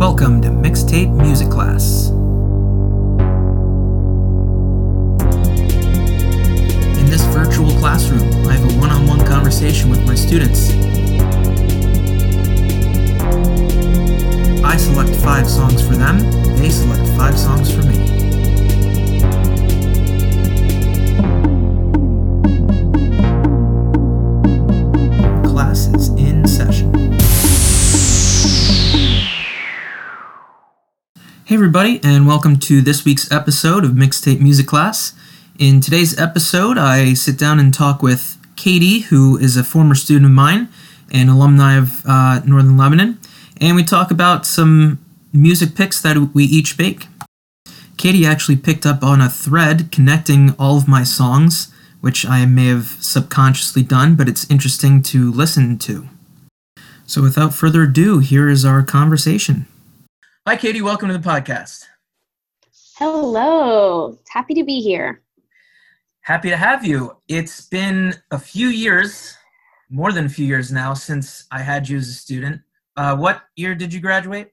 Welcome to Mixtape Music Class. In this virtual classroom, I have a one on one conversation with my students. I select five songs for them, they select five songs for me. Class is in session. Everybody, and welcome to this week's episode of Mixtape Music Class. In today's episode, I sit down and talk with Katie, who is a former student of mine and alumni of uh, Northern Lebanon, and we talk about some music picks that we each make. Katie actually picked up on a thread connecting all of my songs, which I may have subconsciously done, but it's interesting to listen to. So, without further ado, here is our conversation. Hi, Katie. Welcome to the podcast. Hello. Happy to be here. Happy to have you. It's been a few years, more than a few years now, since I had you as a student. Uh, what year did you graduate?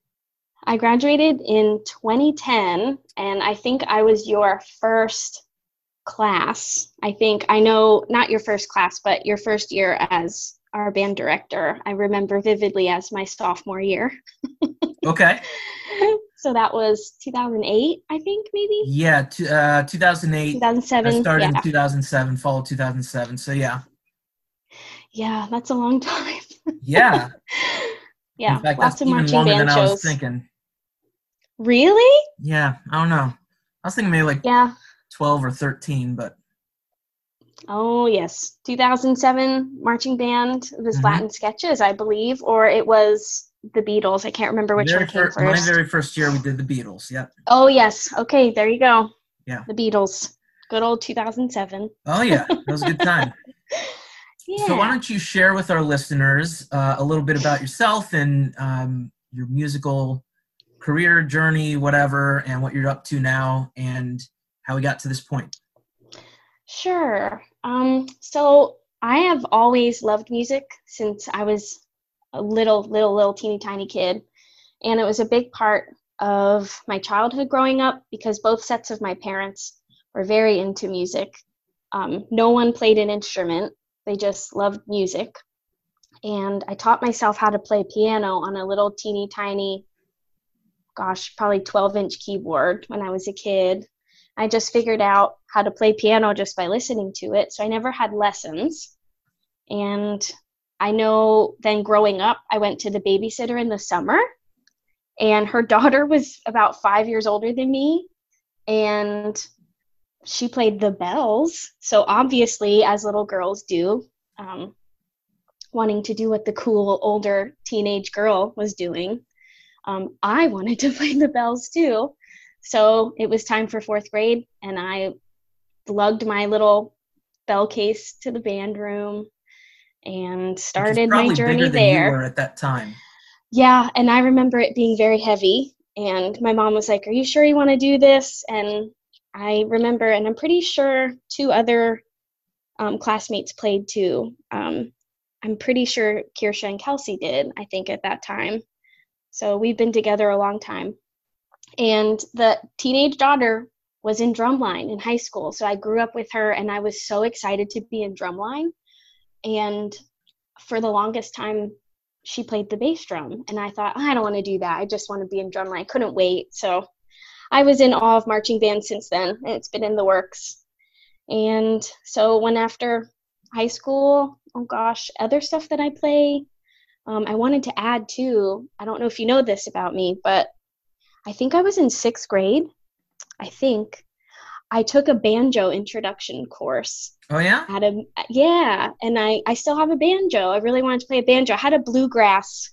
I graduated in 2010, and I think I was your first class. I think I know not your first class, but your first year as our band director. I remember vividly as my sophomore year. Okay. so that was 2008, I think, maybe Yeah, t- uh, 2008. I 2007. started Yeah. in 2007, fall of 2007. So, yeah. yeah, that's a long time. Yeah. yeah, In fact, lots that's of marching band than I was thinking. Really? Yeah, I don't know. I was thinking maybe like Yeah. 12 or 13, but Oh yes, 2007 marching band. It was Mhm. Latin sketches, I believe, or it was the Beatles. I can't remember which very one came fir- my very first year we did the Beatles. Yep. Oh yes. Okay, there you go. Yeah. The Beatles. Good old 2007. Oh, yeah. That was a good time. Yeah. So why don't you share with our listeners uh, a little bit about yourself and um, your musical career journey, whatever, and what you're up to now, and how we got to this point. Sure. Um, so I have always loved music since I was a little, little, little teeny tiny kid. And it was a big part of my childhood growing up because both sets of my parents were very into music. Um, no one played an instrument, they just loved music. And I taught myself how to play piano on a little teeny tiny, gosh, probably 12 inch keyboard when I was a kid. I just figured out how to play piano just by listening to it. So I never had lessons. And I know then growing up, I went to the babysitter in the summer, and her daughter was about five years older than me. And she played the bells. So obviously, as little girls do, um, wanting to do what the cool older teenage girl was doing, um, I wanted to play the bells too. So it was time for fourth grade, and I lugged my little bell case to the band room and started my journey there. you were at that time. Yeah, and I remember it being very heavy. And my mom was like, Are you sure you want to do this? And I remember, and I'm pretty sure two other um, classmates played too. Um, I'm pretty sure Kirsha and Kelsey did, I think, at that time. So we've been together a long time. And the teenage daughter was in drumline in high school. So I grew up with her, and I was so excited to be in drumline. And for the longest time, she played the bass drum. And i thought i don't want to do that. I just want to be in drumline. I couldn't wait. So i was in awe of marching band since then. And it's been in the works. And so when after high school oh gosh other stuff that i play um, i wanted to add too. I don't know if you know this about me but i think i was in sixth grade i think. I took a banjo introduction course Oh, yeah? had a yeah and i i still have a banjo i really wanted to play a banjo i had a bluegrass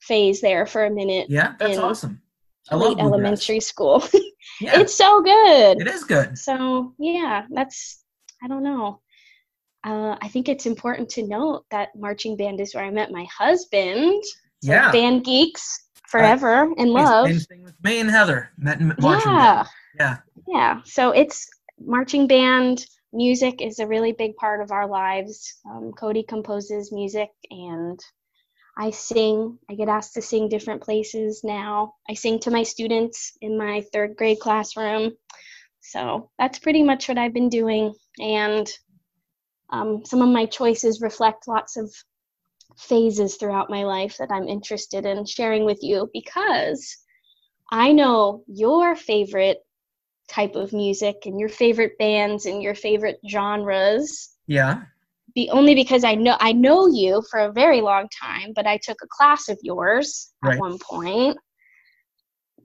phase there for a minute Yeah, that's in awesome. I love bluegrass. elementary school Yeah, it's so good it is good. so yeah that's i don't know uh, i think it's important to note that marching band is where i met my husband so Yeah. band geeks forever and Same- love Same thing with me and Heather. Met in marching yeah band. Yeah. yeah so it's marching band music is a really big part of our lives um, cody composes music and I sing. I get asked to sing different places now. I sing to my students in my third grade classroom. So that's pretty much what I've been doing. And um, some of my choices reflect lots of phases throughout my life that I'm interested in sharing with you because I know your favorite type of music and your favorite bands and your favorite genres. Yeah. Be only because I know I know you for a very long time, but I took a class of yours Right. at one point.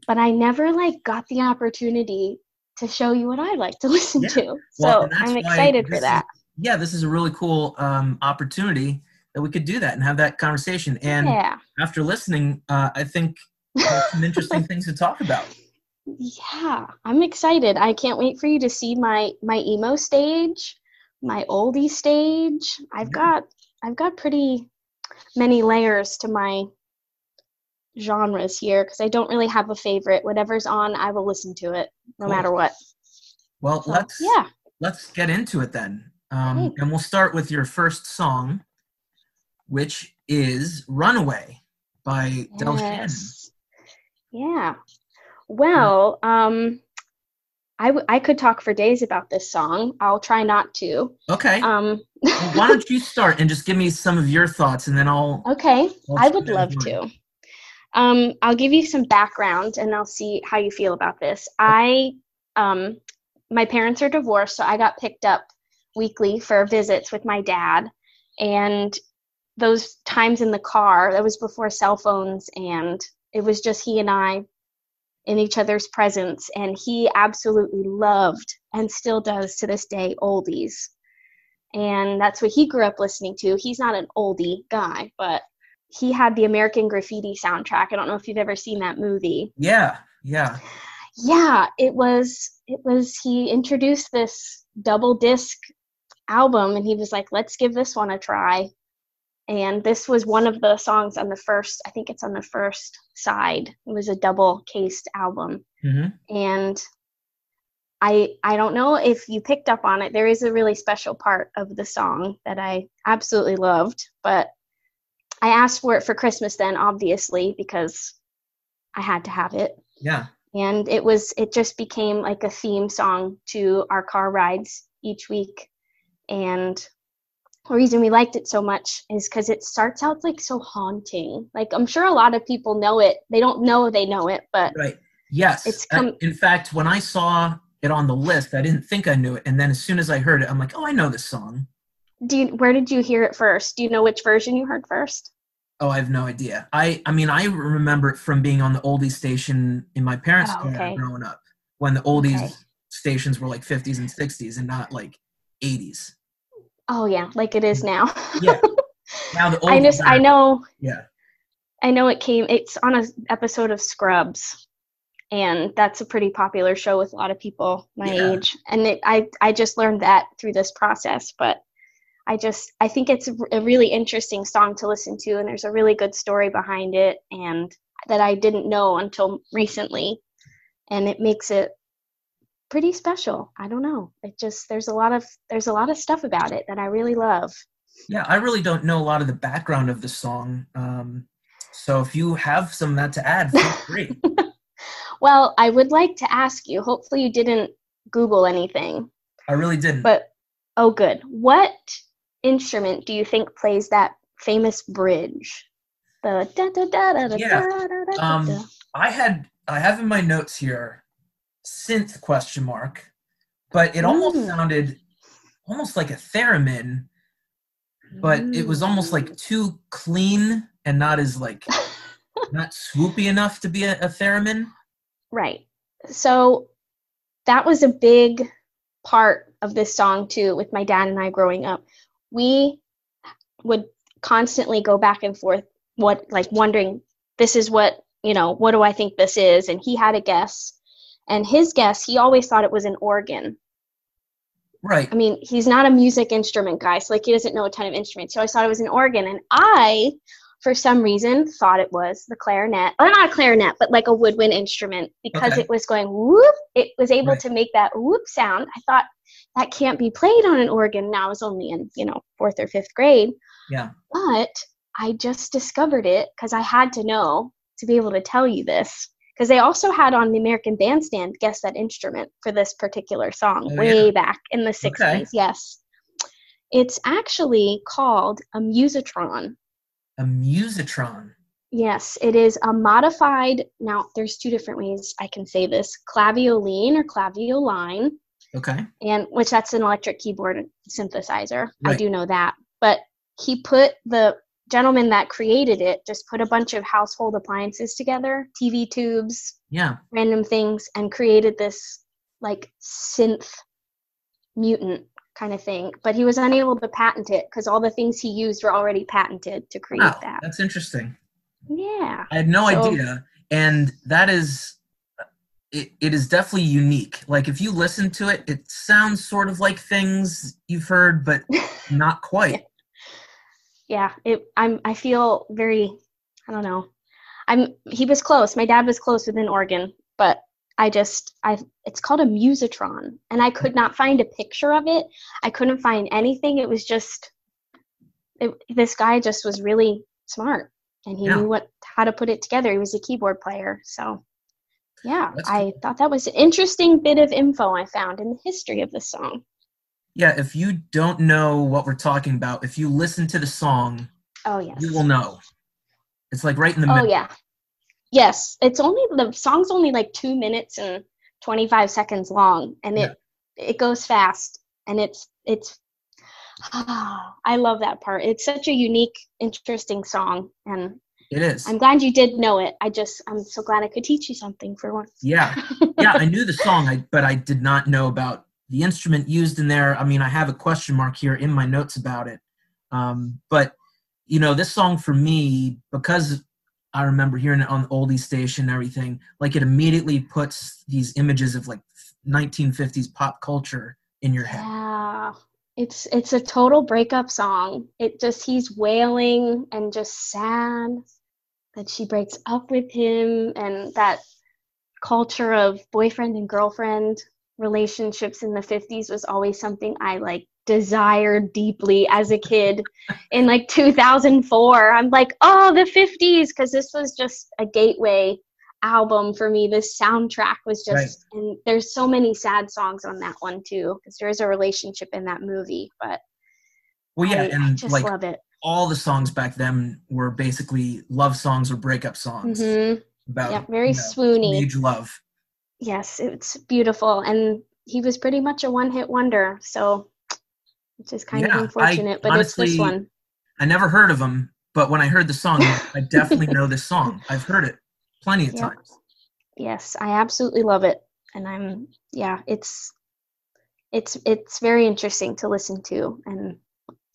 But I never like got the opportunity to show you what I like to listen Yeah. to. Well, So I'm excited for this is- that. Yeah, this is a really cool um, opportunity that we could do that and have that conversation. And yeah. after listening, uh, I think there's some interesting things to talk about. Yeah, I'm excited. I can't wait for you to see my my emo stage, my oldie stage. I've got I've got pretty many layers to my genres here because I don't really have a favorite. Whatever's on, I will listen to it no Cool. matter what. Well, So, let's yeah. let's get into it then. Um, and we'll start with your first song, which is "Runaway" by Del Shannon. Yeah. Well, um I, w- I could talk for days about this song. I'll try not to. Okay. Um well, why don't you start and just give me some of your thoughts, and then I'll. Okay, I'll I would love to. Um, I'll give you some background and I'll see how you feel about this. I, um, my parents are divorced, so I got picked up weekly for visits with my dad. And those times in the car, that was before cell phones, and it was just he and I in each other's presence. And he absolutely loved and still does to this day oldies. And that's what he grew up listening to. He's not an oldie guy, but he had the American Graffiti soundtrack. I don't know if you've ever seen that movie. Yeah. Yeah. Yeah, it was it was he introduced this double disc album and he was like, "Let's give this one a try." And this was one of the songs on the first, I think it's on the first side. It was a double cased album. hmm And I I don't know if you picked up on it. There is a really special part of the song that I absolutely loved, but I asked for it for Christmas then obviously because I had to have it. Yeah. And it was it just became like a theme song to our car rides each week. And reason we liked it so much is because it starts out like so haunting. Like I'm sure a lot of people know it. They don't know they know it, but Right. Yes. It's Uh, come- in fact, when I saw it on the list, I didn't think I knew it, and then as soon as I heard it, I'm like, "Oh, I know this song." do you, where did you hear it first? Do you know which version you heard first? Oh, I have no idea. I I mean, I remember it from being on the oldies station in my parents' Oh, okay. growing up, when the oldies Okay. stations were like 50s and 60s and not like 80s. Oh yeah, like it is now. Yeah. Now the I just I know Yeah. I know it came it's on an episode of Scrubs and that's a pretty popular show with a lot of people my Yeah. age and it, I I just learned that through this process but I just I think it's a, a really interesting song to listen to and there's a really good story behind it and that I didn't know until recently and it makes it pretty special. I don't know. It just there's a lot of there's a lot of stuff about it that I really love. Yeah, I really don't know a lot of the background of the song. Um, so if you have some of that to add, feel free. Well, I would like to ask you, hopefully you didn't Google anything, I really didn't. but oh, good. What instrument do you think plays that famous bridge? The da da da da da Yeah, da da da um, da. I had I have in my notes here synth question mark, but it almost sounded almost like a theremin, but it was almost like too clean and not as like not swoopy enough to be a, a theremin. Right. So that was a big part of this song too with my dad and I growing up. We would constantly go back and forth what like wondering this is what, you know, what do I think this is and he had a guess. And his guess, he always thought it was an organ. Right. I mean, he's not a music instrument guy, so like he doesn't know a ton of instruments. So I thought it was an organ, and I, for some reason, thought it was the clarinet, or not a clarinet, but like a woodwind instrument because Okay. it was going whoop. It was able Right. to make that whoop sound. I thought that can't be played on an organ. Now I was only in you know fourth or fifth grade, Yeah. but I just discovered it because I had to know to be able to tell you this. Because they also had on the American Bandstand guess that instrument for this particular song Oh, way yeah. back in the 60s. Okay. Yes. It's actually called a musitron. A musitron. Yes, it is a modified. Now, there's two different ways I can say this clavioline or clavioline, Okay. and which that's an electric keyboard synthesizer. I do know that. But he put the gentleman that created it just put a bunch of household appliances together, TV tubes, Yeah. random things, and created this like synth mutant kind of thing. But he was unable to patent it because all the things he used were already patented to create Wow. that. That's interesting. Yeah. I had no So- idea, and that is, it, it is definitely unique. Like if you listen to it, it sounds sort of like things you've heard, but not quite. Yeah it i'm i feel very i don't know. I'm he was close. My dad was close with an organ but i just i it's called a musitron and i could not find a picture of it. I couldn't find anything. It was just it, this guy just was really smart and he Yeah. knew what how to put it together. He was a keyboard player so yeah That's i thought that was an interesting bit of info i found in the history of the song Yeah, if you don't know what we're talking about, if you listen to the song, oh yes you will know. It's like right in the Oh middle. Oh yeah. Yes, it's only the song's only like 2 minutes and 25 seconds long and it it goes fast and it's it's I love that part. It's such a unique interesting song and It is. I'm glad you did know it. I just I'm so glad I could teach you something for once. Yeah. yeah, I knew the song, I, but I did not know about the instrument used in there. I mean, I have a question mark here in my notes about it. Um, but, you know, this song for me, because I remember hearing it on the oldie station and everything, like it immediately puts these images of like 1950s pop culture in your head. Yeah. It's it's a total breakup song. It just he's wailing and just sad that she breaks up with him and that culture of boyfriend and girlfriend relationships in the 50s was always something I like desired deeply as a kid in like 2004. I'm like, "Oh, the 50s" because this was just a gateway album for me. This soundtrack was just and there's so many sad songs on that one too because there is a relationship in that movie, but Well, yeah, I, I and just like love it. all the songs back then were basically love songs or breakup songs hmm about Yeah, very you know, swoony. teenage love. Yes, it's beautiful, and he was pretty much a one-hit wonder, so which is kind Yeah, of unfortunate. But it's this one. I never heard of him, but when I heard the song, I definitely know this song. I've heard it plenty of times. Yes, I absolutely love it, and I'm yeah, it's it's it's very interesting to listen to, and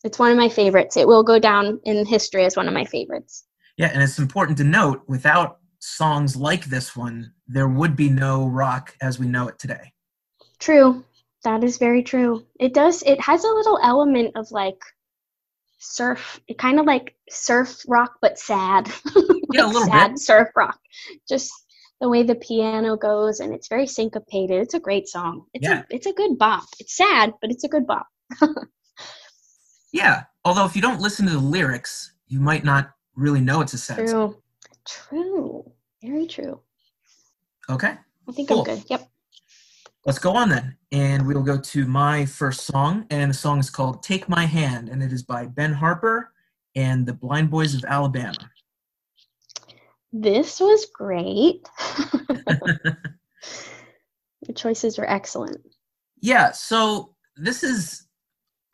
it's one of my favorites. It will go down in history as one of my favorites. Yeah, and it's important to note without songs like this one, there would be no rock as we know it today. True. That is very true. It does it has a little element of like surf it kind of like surf rock but sad. Yeah, a little sad bit. surf rock. Just the way the piano goes and it's very syncopated. It's a great song. It's Yeah. a it's a good bop. It's sad, but it's a good bop. Yeah, although if you don't listen to the lyrics, you might not really know it's a sad song. True. Very true. Okay, I think Cool. I'm good. Yep. let's go on then. And we'll go to my first song, and the song is called Take My Hand, and it is by Ben Harper and the Blind Boys of Alabama. This was great. Your choices were excellent. Yeah, so this is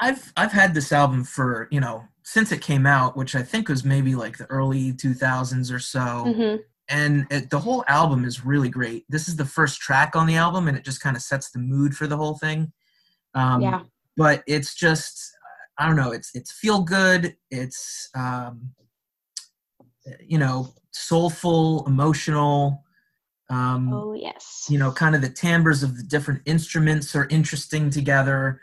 I've I've had this album for, you know, since it came out, which I think was maybe like the early 2000s or so. hmm And it, the whole album is really great. This is the first track on the album and it just kind of sets the mood for the whole thing. Um yeah. but it's just I don't know, it's it's feel good, it's um you know, soulful, emotional um Oh yes. you know, kind of the timbres of the different instruments are interesting together.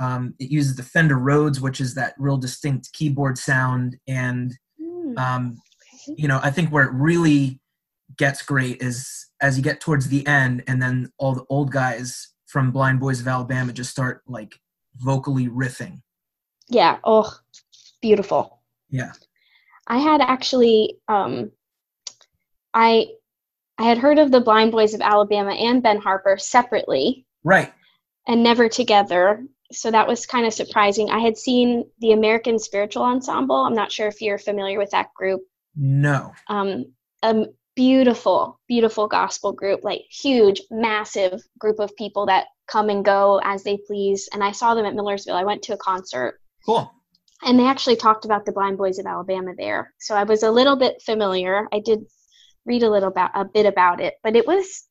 Um, it uses the Fender Rhodes, which is that real distinct keyboard sound. And, Hmm, um. You know, I think where it really gets great is as you get towards the end, and then all the old guys from Blind Boys of Alabama just start like vocally riffing. Yeah. Oh, beautiful. Yeah. I had actually um, I I had heard of the Blind Boys of Alabama and Ben Harper separately. Right. And never together. So that was kind of surprising. I had seen the American Spiritual Ensemble. I'm not sure if you're familiar with that group. No. Um, a beautiful, beautiful gospel group, like huge, massive group of people that come and go as they please. And I saw them at Millersville. I went to a concert. Cool. And they actually talked about the Blind Boys of Alabama there. So I was a little bit familiar. I did read a little about a bit about it, but it was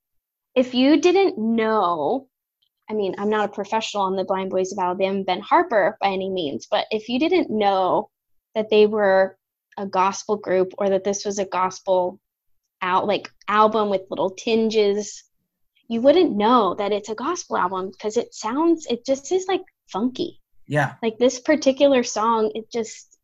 if you didn't know I mean, I'm not a professional on the Blind Boys of Alabama, Ben Harper by any means, but if you didn't know that they were a gospel group or that this was a gospel out like album with little tinges, you wouldn't know that it's a gospel album because it sounds it just is like funky. Yeah. Like this particular song, it just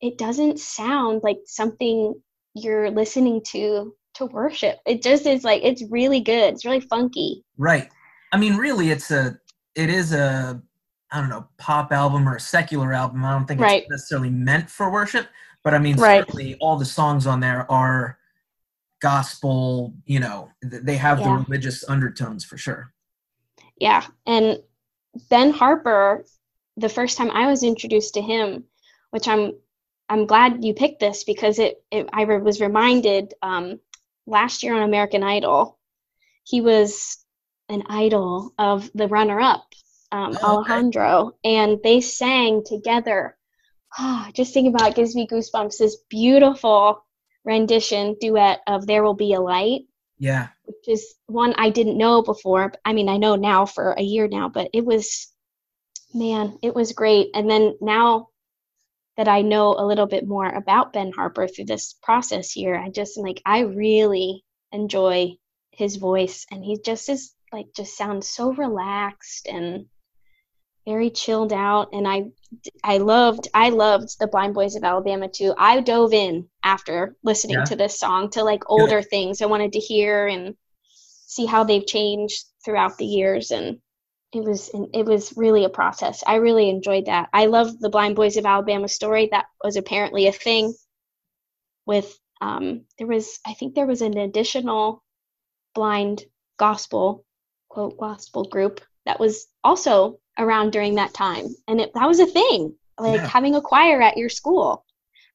it doesn't sound like something you're listening to to worship. It just is like it's really good. It's really funky. Right. I mean, really, it's a it is a I don't know pop album or a secular album. I don't think Right. it's necessarily meant for worship, but I mean, Right. certainly all the songs on there are gospel. You know, they have Yeah. the religious undertones for sure. Yeah. And Ben Harper, the first time I was introduced to him, which I'm I'm glad you picked this because it, it I was reminded um, last year on American Idol, he was an idol of the runner-up, um, Oh, okay. Alejandro, and they sang together. Ah, just thinking about it gives me goosebumps. This beautiful rendition duet of "There Will Be a Light." Yeah. which is one I didn't know before. I mean, I know now for a year now, but it was, man, it was great. And then now that I know a little bit more about Ben Harper through this process here, I just am like, I really enjoy his voice. And he just is like, just sounds so relaxed and very chilled out. And I, I loved, I loved the Blind Boys of Alabama too. I dove in after listening Yeah. to this song to like older things I wanted to hear and see how they've changed throughout the years and it was it was really a process i really enjoyed that i love the blind boys of alabama story that was apparently a thing with um there was i think there was an additional blind gospel quote gospel group that was also around during that time and it, that was a thing like Yeah. having a choir at your school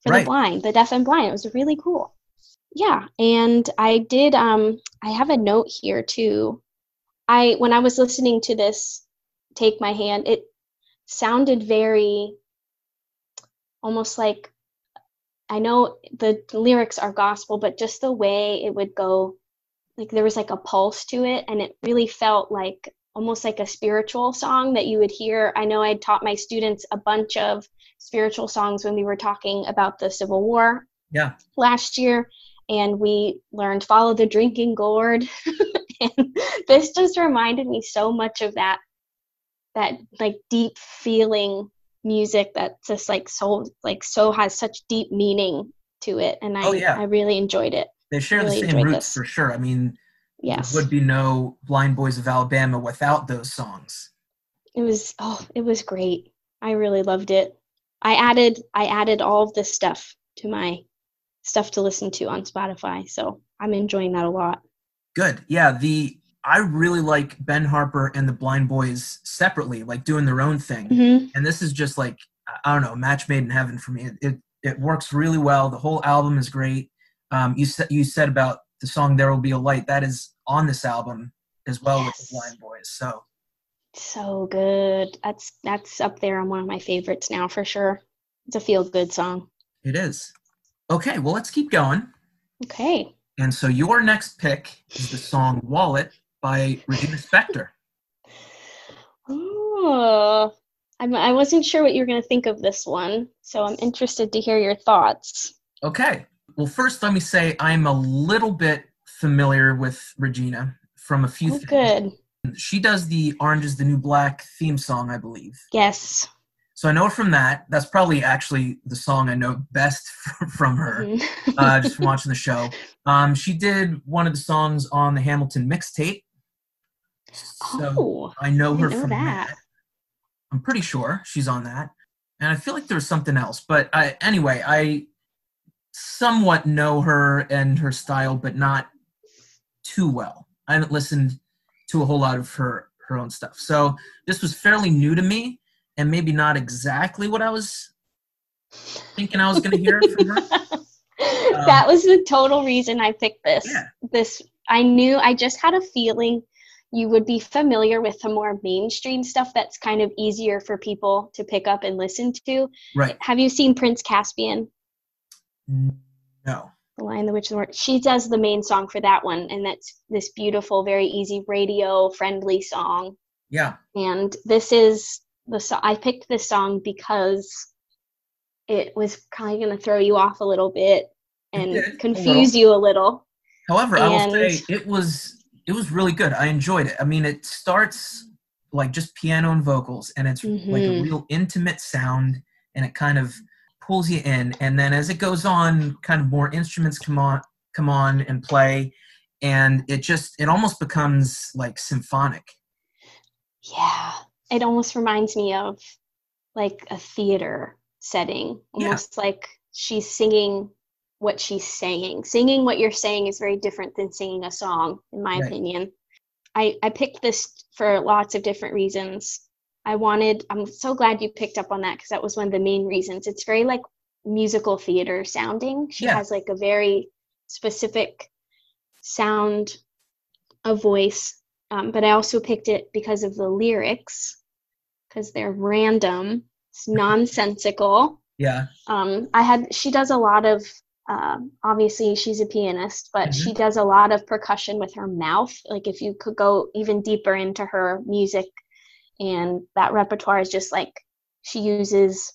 for Right. the blind the deaf and blind it was really cool yeah and i did um i have a note here too i when i was listening to this take my hand it sounded very almost like i know the lyrics are gospel but just the way it would go like there was like a pulse to it and it really felt like almost like a spiritual song that you would hear i know i taught my students a bunch of spiritual songs when we were talking about the civil war Yeah. last year and we learned follow the drinking gourd and this just reminded me so much of that that like deep feeling music that just like so like so has such deep meaning to it and i Oh, yeah. i really enjoyed it They share Really the same roots this. for sure. I mean, yes there would be no Blind Boys of Alabama without those songs. it was oh it was great i really loved it i added i added all of this stuff to my stuff to listen to on spotify so i'm enjoying that a lot Good. Yeah, the I really like Ben Harper and the Blind Boys separately, like doing their own thing. hmm And this is just like I- I don't know, match made in heaven for me. It it, it works really well. The whole album is great. Um, you said you said about the song "There Will Be a Light" that is on this album as well with the Blind Boys. So so good that's that's up there on one of my favorites now for sure it's a feel good song it is. Okay, well let's keep going. okay And so your next pick is the song "Wallet" by Regina Spektor. oh I'm, i wasn't sure what you were going to think of this one so i'm interested to hear your thoughts Okay. Well, first, let me say I'm a little bit familiar with Regina from a few oh, things. good She does the Orange is the New Black theme song, I believe. yes So I know her from that. That's probably actually the song I know best from her, Mhm. uh, just from watching the show. Um, she did one of the songs on the Hamilton mixtape. So oh I know her didn't know from that. that. I'm pretty sure she's on that. And I feel like there was something else. But I, anyway, I somewhat know her and her style, but not too well. I haven't listened to a whole lot of her her own stuff. So this was fairly new to me, and maybe not exactly what I was thinking I was going to hear from her. Um, that was the total reason I picked this. Yeah. This I knew I just had a feeling you would be familiar with the more mainstream stuff that's kind of easier for people to pick up and listen to. Right. Have you seen Prince Caspian? No. The Lion, the Witch, and the Wardrobe. She does the main song for that one, and that's this beautiful, very easy radio friendly song. Yeah. And this is the song. I picked this song because it was kind of going to throw you off a little bit and did, a confuse you a little. However, I will say it was it was really good. I enjoyed it. I mean, it starts like just piano and vocals, and it's like a Mhm. real intimate sound, and it kind of pulls you in. And then as it goes on, kind of more instruments come on, come on and play, and it just it almost becomes like symphonic. Yeah, it almost reminds me of like a theater setting, Yeah. almost like she's singing what she's saying. Singing what you're saying is very different than singing a song, in my Right. opinion. I, I picked this for lots of different reasons. I wanted, I'm so glad you picked up on that because that was one of the main reasons. It's very like musical theater sounding. She Yeah. has like a very specific sound, a voice, um, but I also picked it because of the lyrics, because they're random, it's nonsensical. Yeah. Um, I had she does a lot of um, obviously she's a pianist, but Mhm. she does a lot of percussion with her mouth. Like if you could go even deeper into her music, and that repertoire is just like she uses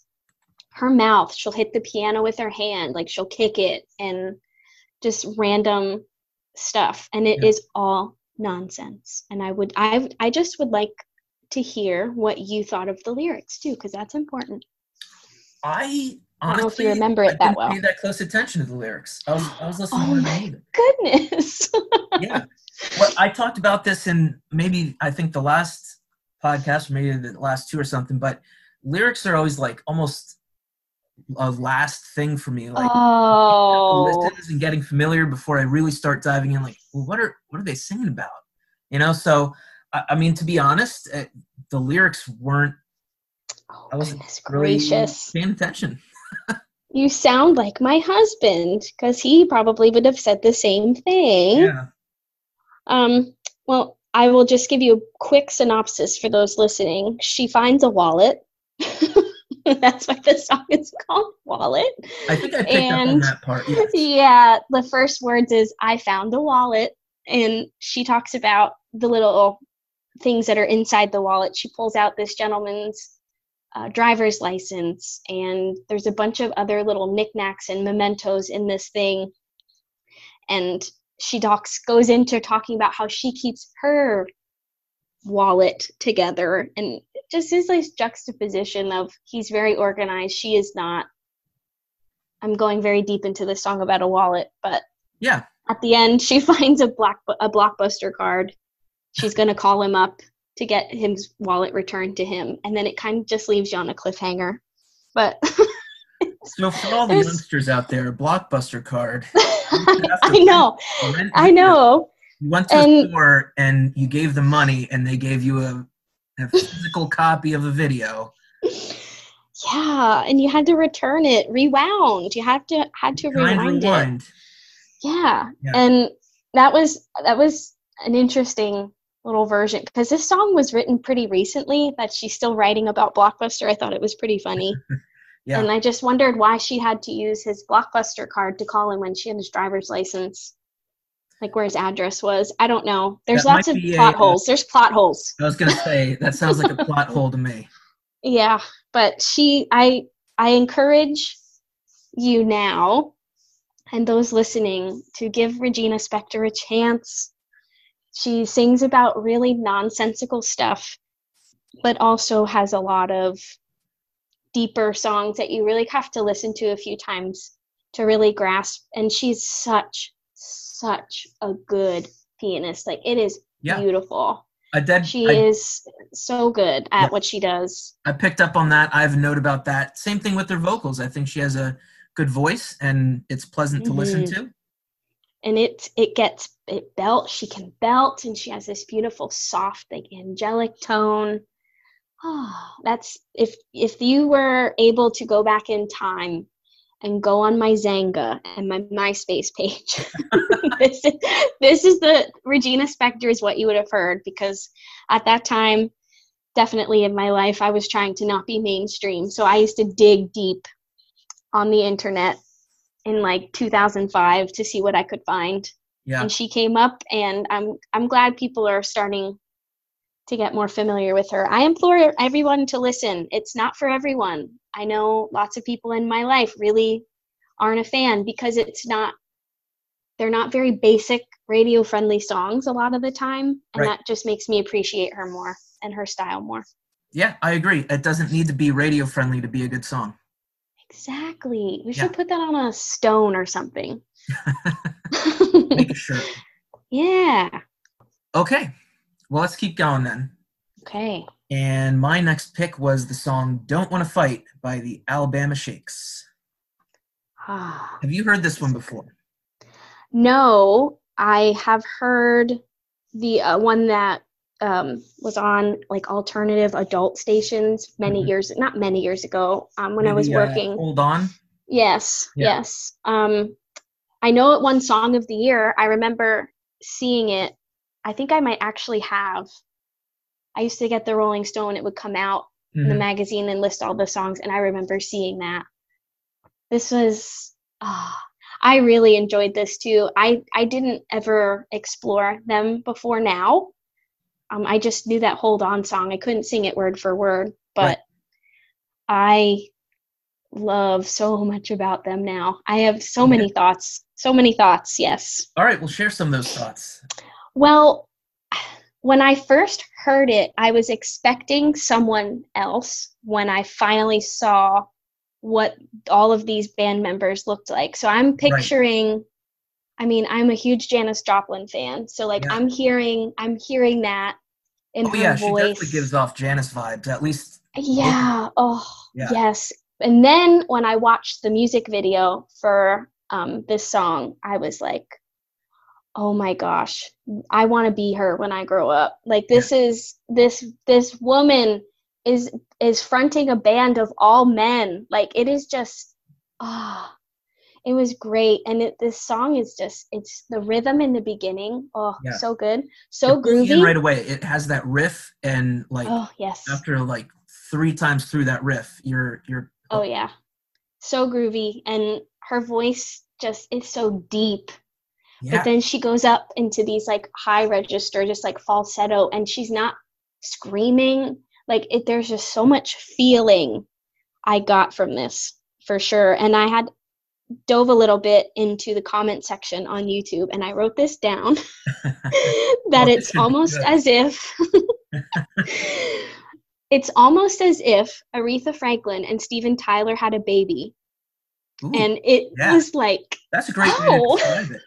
her mouth. She'll hit the piano with her hand, like she'll kick it, and just random stuff. And it is Yeah. all nonsense. And I would I I just would like to hear what you thought of the lyrics too, because that's important. I I don't know if honestly you remember it I that well. pay that close attention to the lyrics. I was I was listening Oh to my. Goodness. yeah. Well, I talked about this in maybe I think the last podcast, or maybe the last two or something. But lyrics are always like almost a last thing for me. Like oh. and getting familiar before I really start diving in. Like, well, what are what are they singing about? You know. So I, I mean, to be honest, uh, the lyrics weren't Oh, I wasn't really gracious. paying attention. You sound like my husband because he probably would have said the same thing. Yeah. Um, well, I will just give you a quick synopsis for those listening. She finds a wallet. That's why the song is called Wallet. I think I picked up on And- that part. Yes. Yeah, the first words is I found a wallet and she talks about the little things that are inside the wallet. She pulls out this gentleman's uh, driver's license and there's a bunch of other little knickknacks and mementos in this thing. And she talks goes into talking about how she keeps her wallet together and it just is this juxtaposition of he's very organized, she is not. I'm going very deep into this song about a wallet, but Yeah. at the end she finds a black a blockbuster card. She's gonna call him up to get his wallet returned to him, and then it kind of just leaves you on a cliffhanger. But So for all the There's- youngsters out there, blockbuster card. I know, I know. You went to a store and you gave them money, and they gave you a, a physical copy of a video. Yeah, and you had to return it rewound. You had to had to Kind rewind it. rewind. Yeah. Yeah. And that was that was an interesting little version because this song was written pretty recently that she's still writing about Blockbuster. I thought it was pretty funny. Yeah. And I just wondered why she had to use his Blockbuster card to call him when she had his driver's license. Like where his address was. I don't know. There's That lots of be a, plot uh, holes. There's plot holes. I was gonna say that sounds like a plot hole to me. Yeah, but she I I encourage you now and those listening to give Regina Spektor a chance. She sings about really nonsensical stuff, but also has a lot of deeper songs that you really have to listen to a few times to really grasp. And she's such, such a good pianist. Like it is Yeah. beautiful. I did. She I, is so good at Yeah. what she does. I picked up on that. I have a note about that. Same thing with her vocals. I think she has a good voice and it's pleasant to listen Mhm. to. and it it gets it belt she can belt and she has this beautiful soft like angelic tone oh that's if if you were able to go back in time and go on my Xanga and my myspace page this is this is the regina spektor is what you would have heard because at that time definitely in my life i was trying to not be mainstream so i used to dig deep on the internet in like 2005 to see what I could find. Yeah. And she came up and I'm I'm glad people are starting to get more familiar with her. I implore everyone to listen. It's not for everyone. I know lots of people in my life really aren't a fan because it's not they're not very basic radio friendly songs a lot of the time and Right. that just makes me appreciate her more and her style more. Yeah, I agree. It doesn't need to be radio friendly to be a good song. Exactly. We Yeah. should put that on a stone or something. Make a shirt. yeah. Okay. Well, let's keep going then. Okay. And my next pick was the song Don't Want to Fight by the Alabama Shakes. Ah. Have you heard this one before? No, I have heard the uh, one that um, was on like alternative adult stations many Mhm. years, not many years ago, um, when I was Maybe, uh, working. Hold on. Yes, Yeah. yes. Um, I know it won Song of the Year. I remember seeing it. I think I might actually have. I used to get the Rolling Stone. It would come out in the Mhm. magazine and list all the songs, and I remember seeing that. This was. ah, I really enjoyed this too. I I didn't ever explore them before now. Um, I just knew that "Hold On" song. I couldn't sing it word for word, but I love so much about them now. I have so many thoughts. So many thoughts. Yes. All right, we'll share some of those thoughts. Well, when I first heard it, I was expecting someone else when I finally saw what all of these band members looked like. So I'm picturing I mean, I'm a huge Janis Joplin fan. So like Yeah. I'm hearing I'm hearing that in Oh her yeah, she definitely gives off Janis vibes. At least Yeah. Oh, Yeah. yes. And then when I watched the music video for um, this song, I was like, oh my gosh, I want to be her when I grow up. Like this is this this woman is is fronting a band of all men. Like it is just ah. it was great, and it, this song is just—it's the rhythm in the beginning. Oh, Yeah. so good, so it pulls you in groovy. right away. It has that riff, and like oh yes. after like three times through that riff, you're you're Oh yeah. So groovy and her voice just is so deep. Yeah But then she goes up into these like high register just like falsetto and she's not screaming. Like it there's just so much feeling I got from this for sure. And I had dove a little bit into the comment section on YouTube and I wrote this down that Well, it's almost as if it's almost as if Aretha Franklin and Steven Tyler had a baby Ooh, and it yeah. was like that's a great way Oh. to describe it.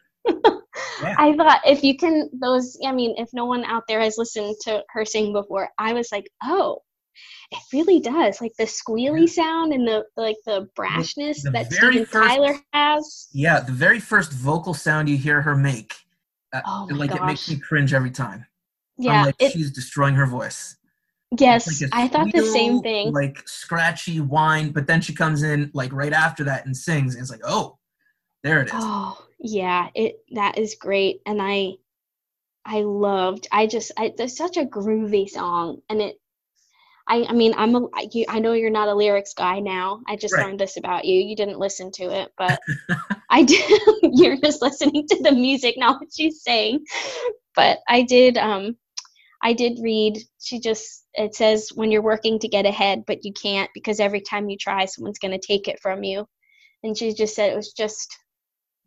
Yeah. I thought if you can those I mean if no one out there has listened to her sing before I was like oh it really does like the squealy sound and the like the brashness the that very Steven first- Tyler has Yeah, the very first vocal sound you hear her make, uh, Oh like it makes me cringe every time. I'm yeah like it she's destroying her voice. Yes like I thought the same thing Like scratchy whine, but then she comes in like right after that and sings, and it's like, oh, there it is. Oh yeah, it that is great, and I I loved. I just I, it's such a groovy song, and it. I I mean I'm a I- you, I know you're not a lyrics guy now. I just Right. learned this about you. You didn't listen to it, but I did. you're just listening to the music, not what she's saying. But I did. Um, I did read. She just it says when you're working to get ahead, but you can't because every time you try, someone's going to take it from you. And she just said it was just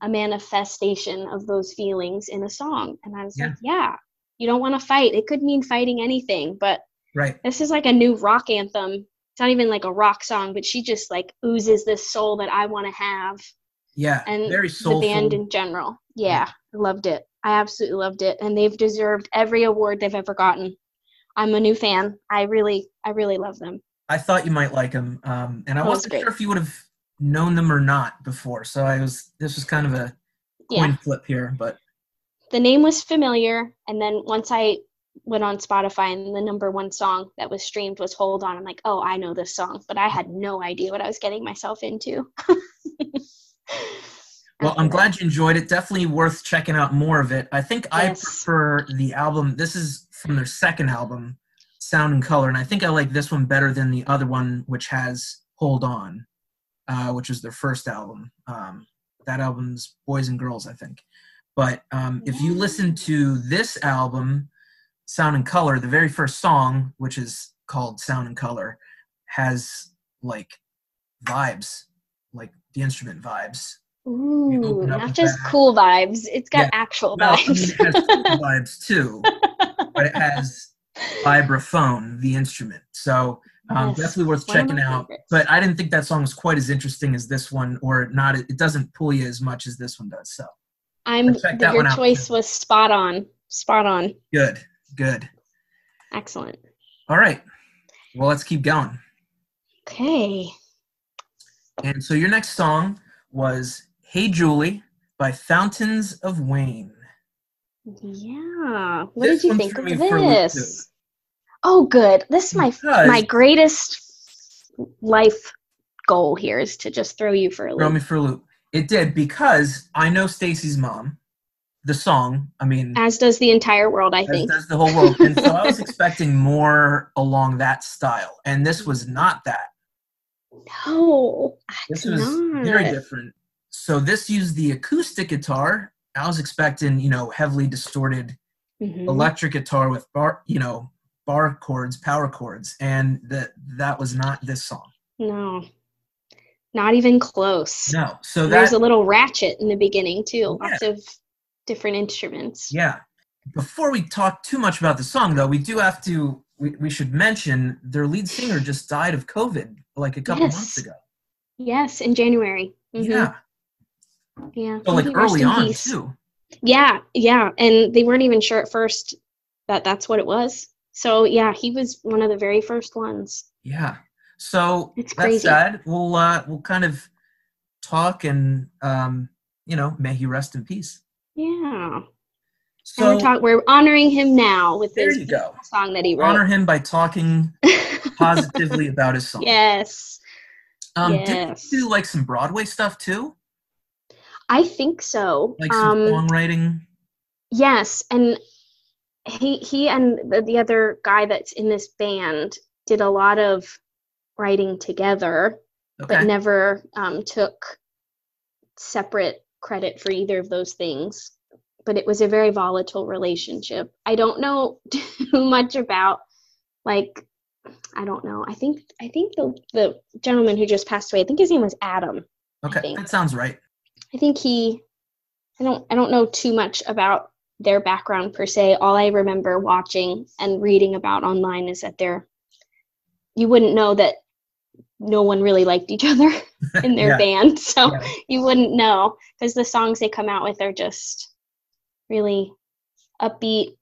a manifestation of those feelings in a song. And I was Yeah. like, yeah, you don't want to fight. It could mean fighting anything, but Right. this is like a new rock anthem. It's not even like a rock song, but she just like oozes this soul that I want to have Yeah. and very the band in general. Yeah, I loved it. I absolutely loved it, and they've deserved every award they've ever gotten. I'm a new fan. I really, I really love them. I thought you might like them. um, and I Oh, wasn't sure if you would have known them or not before, so I was this was kind of a coin Yeah. flip here, but The name was familiar, and then once I went on Spotify and the number one song that was streamed was Hold On, I'm like, oh, I know this song, but I had no idea what I was getting myself into. well, I'm glad you enjoyed it. Definitely worth checking out more of it. I think I prefer the album. This is from their second album, Sound and Color, and I think I like this one better than the other one, which has Hold On, uh, which is their first album. Um, that album's Boys and Girls, I think. But um, if you listen to this album, Sound and Color, the very first song, which is called Sound and Color, has like vibes, like the instrument vibes. Ooh, not just that. cool vibes. It's got Yeah. actual Well, I mean, vibes. it has cool vibes too, but it has vibraphone, the instrument. So um, Yes, definitely worth one checking out. favorites. But I didn't think that song was quite as interesting as this one, or not. It doesn't pull you as much as this one does. So I'm check the, that your choice was spot on. Spot on. good, good. Excellent. All right. Well, let's keep going. Okay. And so your next song was "Hey Julie" by Fountains of Wayne. Yeah. What This did you think of me for a loop, this? Oh, good. This is my Because- my greatest life goal here is to just throw you for a loop. Throw me for a loop. It did because I know Stacy's mom. The song, I mean, As does the entire world, I think. does the whole world. And so I was expecting more along that style, and this was not that. No, This was not. very different. So this used the acoustic guitar. I was expecting, you know, heavily distorted Mhm. electric guitar with bar, you know, bar chords, power chords, and that that was not this song. No, not even close. No. So There's a little ratchet in the beginning too. Yeah. Lots of different instruments. Yeah. Before we talk too much about the song, though, we do have to. We, we should mention their lead singer just died of COVID like a couple Yes. months ago. Yes, in January. Mhm. Yeah. Yeah. So like early on peace. too. Yeah, yeah, and they weren't even sure at first that that's what it was. So yeah, he was one of the very first ones. Yeah. So It's that's crazy. sad. We'll uh, we'll kind of talk and um, you know, may he rest in peace. Yeah. So we're, talk- we're honoring him now with there his song that he wrote. Honor him by talking positively about his song. yes, Um, did yes. you do like some Broadway stuff too? I think so. Like some um, songwriting? Yes, and he he and the, the other guy that's in this band did a lot of writing together, Okay. but never um, took separate credit for either of those things. But it was a very volatile relationship. I don't know too much about like I don't know. I think I think the the gentleman who just passed away. I think his name was Adam. okay. That sounds right. I think he I don't I don't know too much about their background per se. All I remember watching and reading about online is that they're you wouldn't know that no one really liked each other in their Yeah. band. So Yeah. you wouldn't know because the songs they come out with are just really upbeat,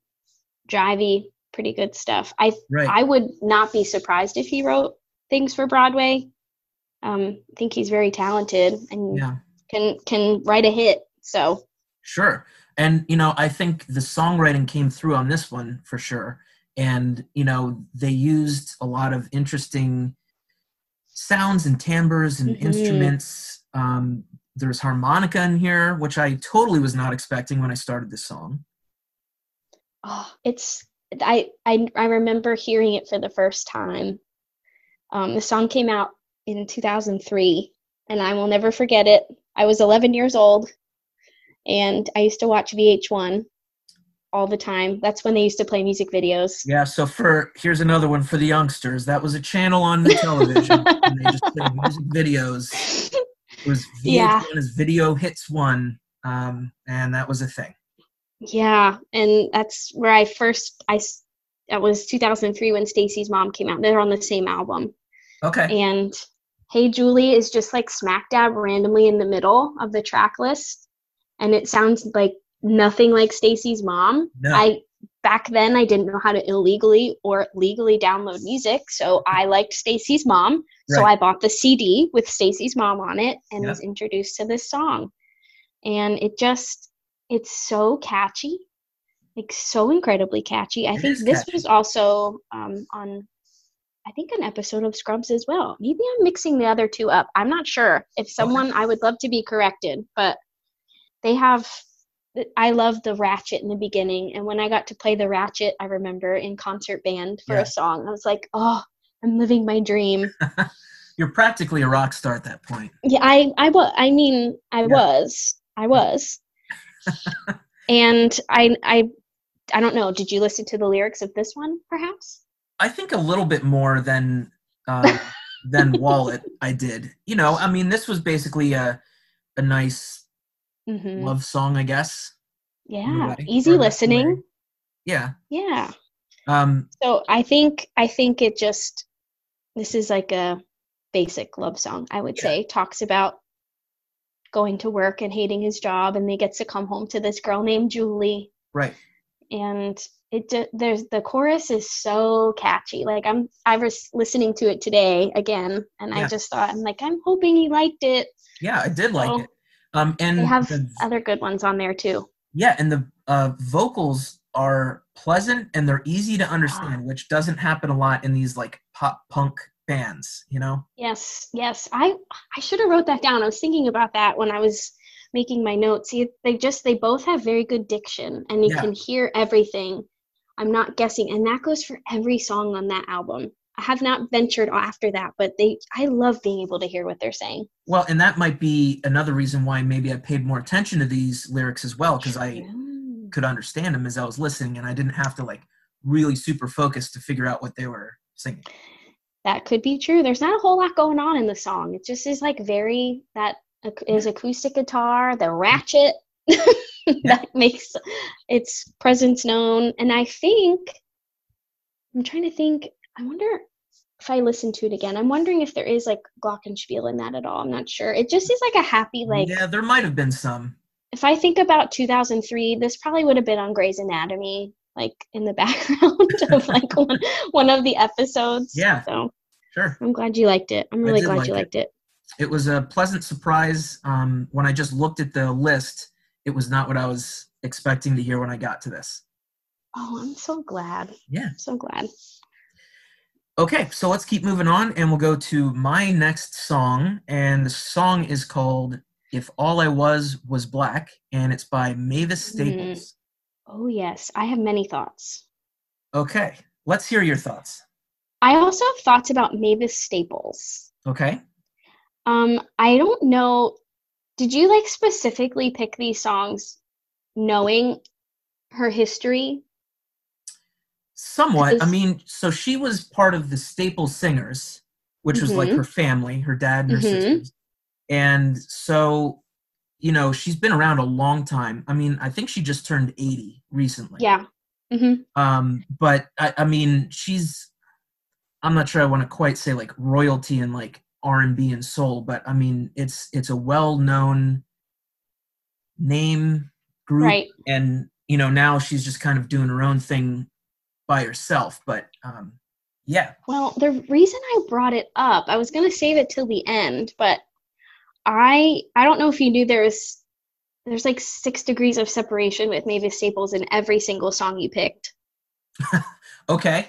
drivey, pretty good stuff. I Right. I would not be surprised if he wrote things for Broadway. Um, I think he's very talented and yeah. can can write a hit. So Sure. And you know, I think the songwriting came through on this one for sure. And you know, they used a lot of interesting sounds and timbres and Mhm. instruments. Um, there's harmonica in here, which I totally was not expecting when I started this song. oh, it's I, I I remember hearing it for the first time. Um, the song came out in 2003, and I will never forget it. I was 11 years old, and I used to watch VH1 all the time. That's when they used to play music videos. Yeah, so for here's another one for the youngsters. That was a channel on the television and they just played music videos. It was VH1 Yeah. is Video Hits One, um, and that was a thing. Yeah, and that's where I first I that was 2003 when Stacy's mom came out. They're on the same album. Okay. and Hey Julie is just like smack dab randomly in the middle of the track list and it sounds like nothing like Stacy's mom. No. I back then I didn't know how to illegally or legally download music, so I liked Stacy's mom. So I bought the CD with Stacy's mom on it and Yeah. was introduced to this song. And it just it's so catchy. Like so incredibly catchy. I It think this catchy. was also um, on I think an episode of Scrubs as well. Maybe I'm mixing the other two up. I'm not sure. If someone I would love to be corrected, but they have I love the ratchet in the beginning and when I got to play the ratchet, I remember in concert band for Yeah. a song. I was like, "Oh, I'm living my dream." You're practically a rock star at that point. Yeah, I I was I mean, I Yeah. was. I was. and I I I don't know, did you listen to the lyrics of this one perhaps? I think a little bit more than uh, than Wallet. I did. You know, I mean, this was basically a a nice Mhm. love song, I guess. Yeah, way, easy or that's the listening. Yeah. Yeah. Um, So I think I think it just this is like a basic love song, I would Yeah. say. Talks about going to work and hating his job and he gets to come home to this girl named Julie right. and it there's the chorus is so catchy. Like I'm I was listening to it today again and Yeah. I just thought I'm like I'm hoping he liked it. Yeah, I did like So, it. Um, and They have the- other good ones on there too. yeah, and the uh, vocals are pleasant and they're easy to understand, which doesn't happen a lot in these like pop punk bands. You know. Yes, yes. I I should have wrote that down. I was thinking about that when I was making my notes. See, they just they both have very good diction and you Yeah. can hear everything. I'm not guessing, and that goes for every song on that album. I have not ventured after that, but they I love being able to hear what they're saying. Well, and that might be another reason why maybe I paid more attention to these lyrics as well, because I could understand them as I was listening, and I didn't have to like really super focus to figure out what they were singing. That could be true. There's not a whole lot going on in the song. It just is like very that is acoustic guitar, the ratchet that makes its presence known. And I think I'm trying to think. I wonder if I listen to it again. I'm wondering if there is like glockenspiel in that at all. I'm not sure. It just is like a happy like. yeah, there might have been some. If I think about 2003, this probably would have been on Grey's Anatomy, like in the background of like one one of the episodes. Yeah. So Sure. I'm glad you liked it. I'm really glad like you it. liked it. It was a pleasant surprise. Um, when I just looked at the list, it was not what I was expecting to hear when I got to this. Oh, I'm so glad. Yeah. I'm so glad. Okay, so let's keep moving on and we'll go to my next song. And the song is called If All I Was Was Black, and it's by Mavis Staples. Oh yes, I have many thoughts. Okay, let's hear your thoughts. I also have thoughts about Mavis Staples. Okay. Um, I don't know. Did you like specifically pick these songs knowing her history? Somewhat. I mean, so she was part of the Staple Singers, which was like Mhm. her family, her dad and her Mhm. sisters. And so, you know, she's been around a long time. I mean, I think she just turned 80 recently. Yeah. Mm-hmm. Um, but I, I mean, she's I'm not sure I want to quite say like royalty and like R and soul, but I mean it's it's a well known name group Right. and you know now she's just kind of doing her own thing by herself. But um yeah. Well, the reason I brought it up, I was gonna save it till the end, but I I don't know if you knew there's there's like six degrees of separation with Mavis Staples in every single song you picked. Okay.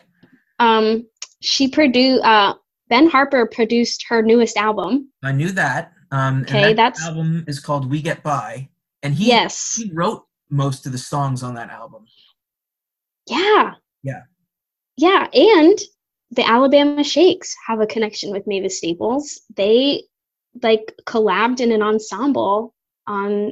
Um, she produced uh Ben Harper produced her newest album. I knew that. Um Okay, that that's- album is called We Get By. And he yes. he wrote most of the songs on that album. Yeah. Yeah. Yeah, and the Alabama Shakes have a connection with Mavis Staples. They like collabed in an ensemble on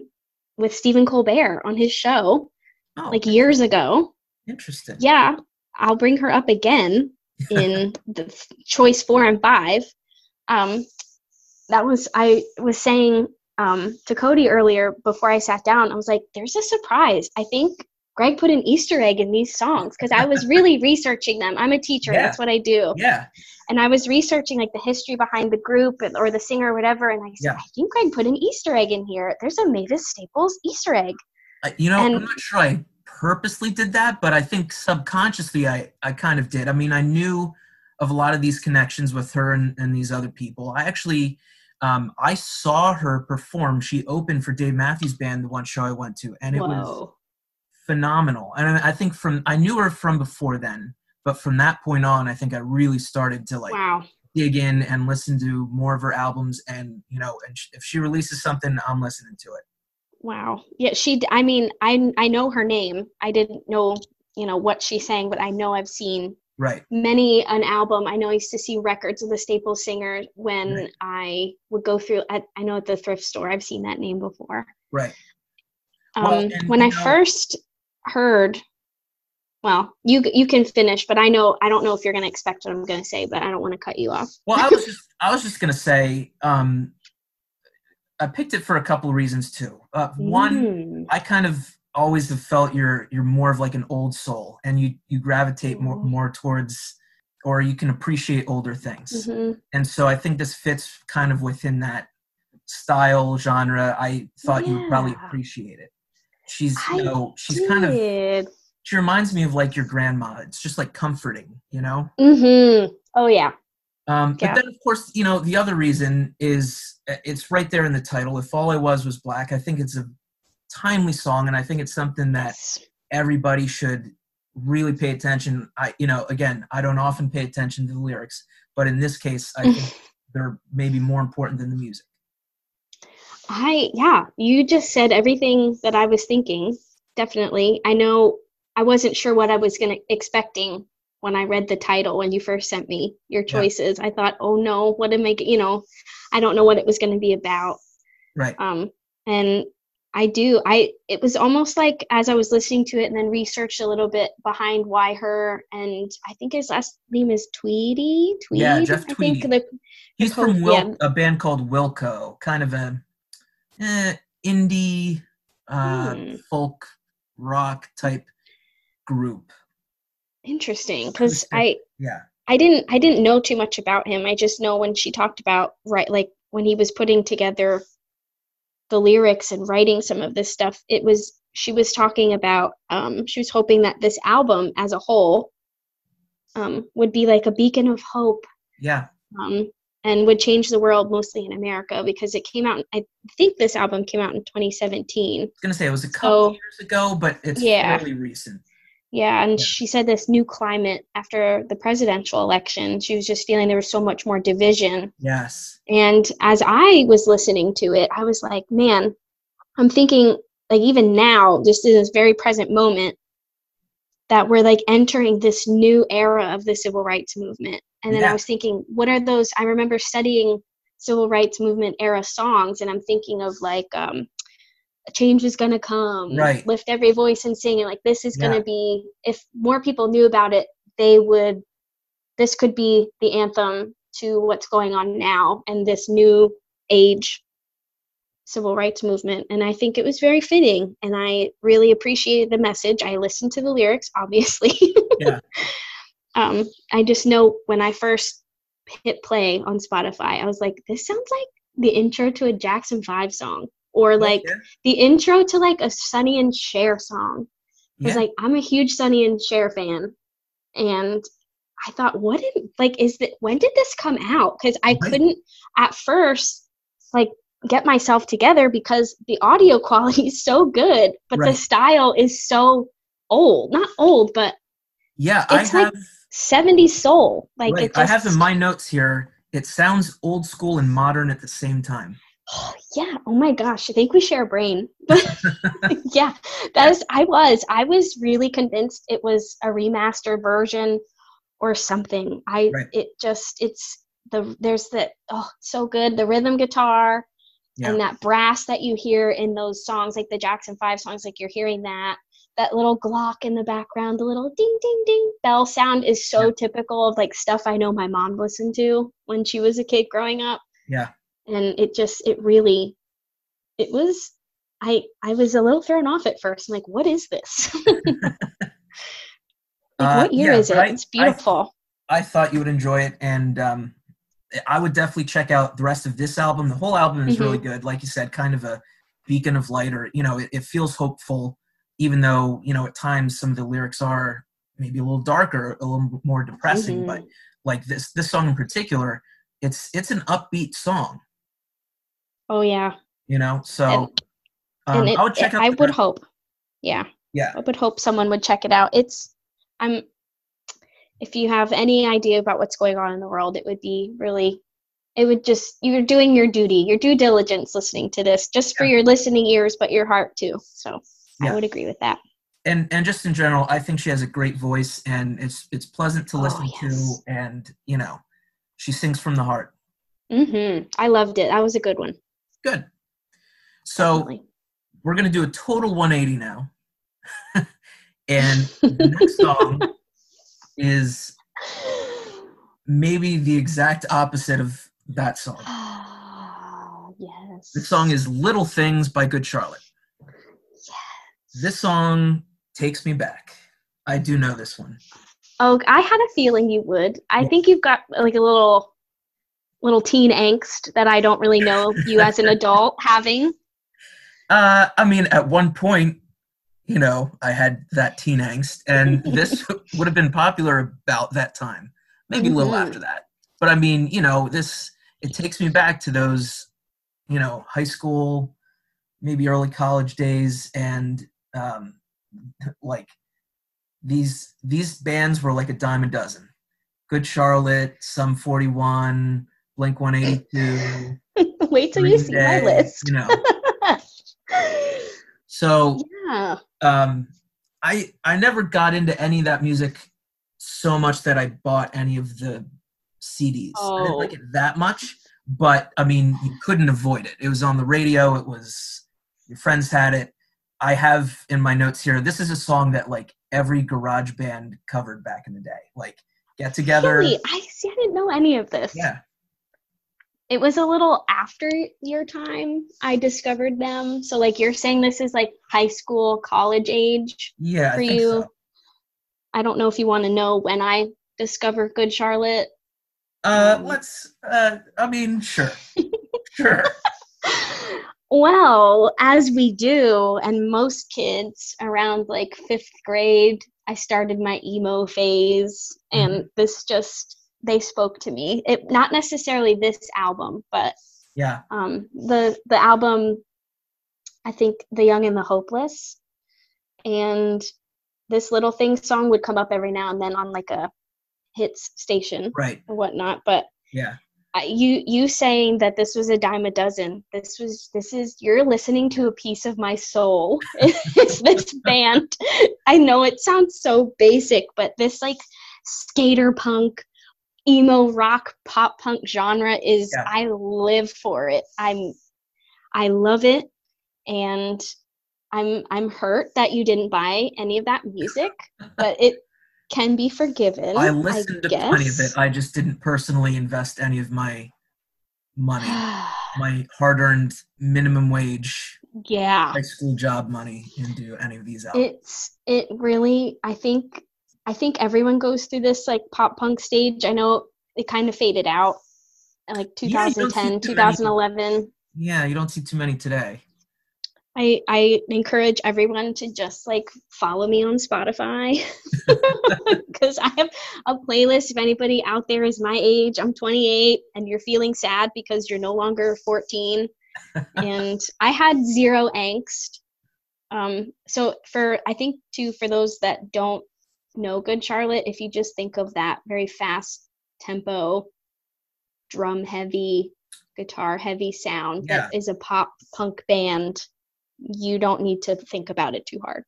with Stephen Colbert on his show Oh, like years ago. interesting. Yeah, I'll bring her up again in the choice 4 and 5. Um that was I was saying um to Cody earlier before I sat down. I was like there's a surprise. I think Greg put an Easter egg in these songs because I was really researching them. I'm a teacher. Yeah. That's what I do. Yeah. And I was researching like the history behind the group and, or the singer or whatever. And I said, Yeah. I think Greg put an Easter egg in here. There's a Mavis Staples Easter egg. I- you know, And- I'm not sure I purposely did that, but I think subconsciously I, I kind of did. I mean, I knew of a lot of these connections with her and, and these other people. I actually, um, I saw her perform. She opened for Dave Matthews Band the one show I went to, and it Whoa. was phenomenal. And I think from I knew her from before then, but from that point on, I think I really started to like wow. dig in and listen to more of her albums. And you know, and if she releases something, I'm listening to it. Wow. Yeah, she I mean, I I know her name. I didn't know, you know, what she sang, but I know I've seen Right. many an album. I know I used to see records of the Staple Singer when Right. I would go through at I know at the thrift store. I've seen that name before. Right. Um, Well, and, when I know- first heard, well, you you can finish, but I know I don't know if you're going to expect what I'm going to say, but I don't want to cut you off. Well, I was just I was just gonna say, um, I picked it for a couple of reasons too. Uh, one, Mm, I kind of always have felt you're you're more of like an old soul, and you you gravitate more Mhm. more towards, or you can appreciate older things, mhm. and so I think this fits kind of within that style genre. I thought you would probably appreciate it. She's you know she's kind of she reminds me of like your grandma. It's just like comforting, you know. Mm-hmm. Oh yeah. Um, but Yeah. then, of course, you know, the other reason is uh, it's right there in the title. If all I was was black, I think it's a timely song, and I think it's something that everybody should really pay attention. I, you know, again, I don't often pay attention to the lyrics, but in this case, I think they're maybe more important than the music. I yeah, you just said everything that I was thinking. Definitely. I know I wasn't sure what I was going to expecting when I read the title when you first sent me your Yeah. choices. I thought, "Oh no, what am I, you know, I don't know what it was going to be about." Right. Um and I do. I it was almost like as I was listening to it and then researched a little bit behind why her and I think his last name is Tweedy. Tweed. Yeah, Jeff I Tweedy. think the He's co- from Wil- yeah. a band called Wilco, kind of a eh, indie uh, Hmm. folk rock type group. interesting because I Yeah. I didn't I didn't know too much about him. I just know when she talked about right like when he was putting together the lyrics and writing some of this stuff, it was she was talking about um she was hoping that this album as a whole um would be like a beacon of hope Yeah. um and would change the world mostly in America because it came out I think this album came out in 2017. I was gonna say it was a couple So- years ago, but it's Yeah. fairly recent. Yeah, and Yeah. she said this new climate after the presidential election, she was just feeling there was so much more division Yes. And as I was listening to it, I was like, man, I'm thinking, like, even now, just in this very present moment, that we're like entering this new era of the civil rights movement. And then Yeah. I was thinking, what are those? I remember studying civil rights movement era songs, and I'm thinking of like, um, change is gonna come, Right. lift every voice and sing, and like, this is Yeah. gonna be, if more people knew about it, they would, this could be the anthem to what's going on now and this new age civil rights movement and i think it was very fitting and i really appreciated the message i listened to the lyrics obviously Yeah. Um, i just know when i first hit play on spotify i was like this sounds like the intro to a jackson 5 song or like yeah. the intro to like a Sonny and Cher song. Because Yeah. like I'm a huge Sonny and Cher fan, and I thought, what did like is that? When did this come out? Because I Right. couldn't at first like get myself together because the audio quality is so good, but the style is so old. Not old, but yeah, I like have 70s soul. Like right, it I have in my notes here. It sounds old school and modern at the same time. Oh, yeah oh my gosh i think we share a brain yeah that is i was i was really convinced it was a remastered version or something i Right. it just it's the there's the oh so good the rhythm guitar Yeah. and that brass that you hear in those songs like the jackson 5 songs like you're hearing that that little glock in the background the little ding ding ding bell sound is so Yeah. typical of like stuff i know my mom listened to when she was a kid growing up Yeah. and it just it really it was i i was a little thrown off at first i'm like what is this like Uh, what year yeah, is it I- it's beautiful I thought you would enjoy it, and um, I would definitely check out the rest of this album. The whole album is Mm-hmm. really good, like you said, kind of a beacon of light, or you know, it, it feels hopeful. Even though you know at times some of the lyrics are maybe a little darker, a little more depressing, mm-hmm. but like this this song in particular, it's it's an upbeat song. Oh yeah. You know, so and, um, and it, I would check it, out. I would hope. Yeah. Yeah. I would hope someone would check it out. It's I'm if you have any idea about what's going on in the world, it would be really it would just you're doing your duty, your due diligence listening to this, just for yeah. your listening ears, but your heart too. So yeah. I would agree with that. And and just in general, I think she has a great voice and it's it's pleasant to oh, listen oh, yes. to and you know, she sings from the heart. Mm-hmm. I loved it. That was a good one. Good. So Definitely. we're gonna do a total 180 now. and the next song is maybe the exact opposite of that song. yes. The song is Little Things by Good Charlotte. This song takes me back. I do know this one. Oh, I had a feeling you would. I yeah. think you've got like a little little teen angst that I don't really know you as an adult having. Uh, I mean, at one point, you know, I had that teen angst, and this would have been popular about that time, maybe a little mm-hmm. after that. But I mean, you know, this it takes me back to those, you know, high school, maybe early college days, and um, like these these bands were like a dime a dozen. Good Charlotte, Sum 41, Blink 182. Wait till you see Day, my list. you know. so yeah. Um, I I never got into any of that music so much that I bought any of the CDs. Oh. I didn't like oh. it that much, but I mean, you couldn't avoid it. It was on the radio. It was your friends had it. I have in my notes here. This is a song that like every garage band covered back in the day. Like get together. Really? I see. I didn't know any of this. Yeah. It was a little after your time I discovered them. So like you're saying this is like high school, college age yeah, for I you. So. I don't know if you want to know when I discovered Good Charlotte. Uh, um, let's. Uh, I mean, sure, sure. Well, as we do, and most kids around like fifth grade, I started my emo phase, and mm-hmm. this just they spoke to me. It not necessarily this album, but yeah, um, the the album, I think, "The Young and the Hopeless," and this little thing song would come up every now and then on like a hits station, right, or whatnot. But yeah, you you saying that this was a dime a dozen this was this is you're listening to a piece of my soul. It's this band. I know it sounds so basic but this like skater punk emo rock pop punk genre is yeah. i live for it. I'm i love it. And i'm i'm hurt that you didn't buy any of that music but it can be forgiven. I listened I to guess. plenty of it. I just didn't personally invest any of my money, my hard-earned minimum wage, yeah, high school job money into any of these albums. It's it really. I think I think everyone goes through this like pop punk stage. I know it kind of faded out, like 2010, yeah, 2011. Many, yeah, you don't see too many today. I I encourage everyone to just like follow me on Spotify because I have a playlist. If anybody out there is my age, I'm 28, and you're feeling sad because you're no longer 14, and I had zero angst. Um, so for I think too for those that don't know Good Charlotte, if you just think of that very fast tempo, drum heavy, guitar heavy sound yeah. that is a pop punk band you don't need to think about it too hard.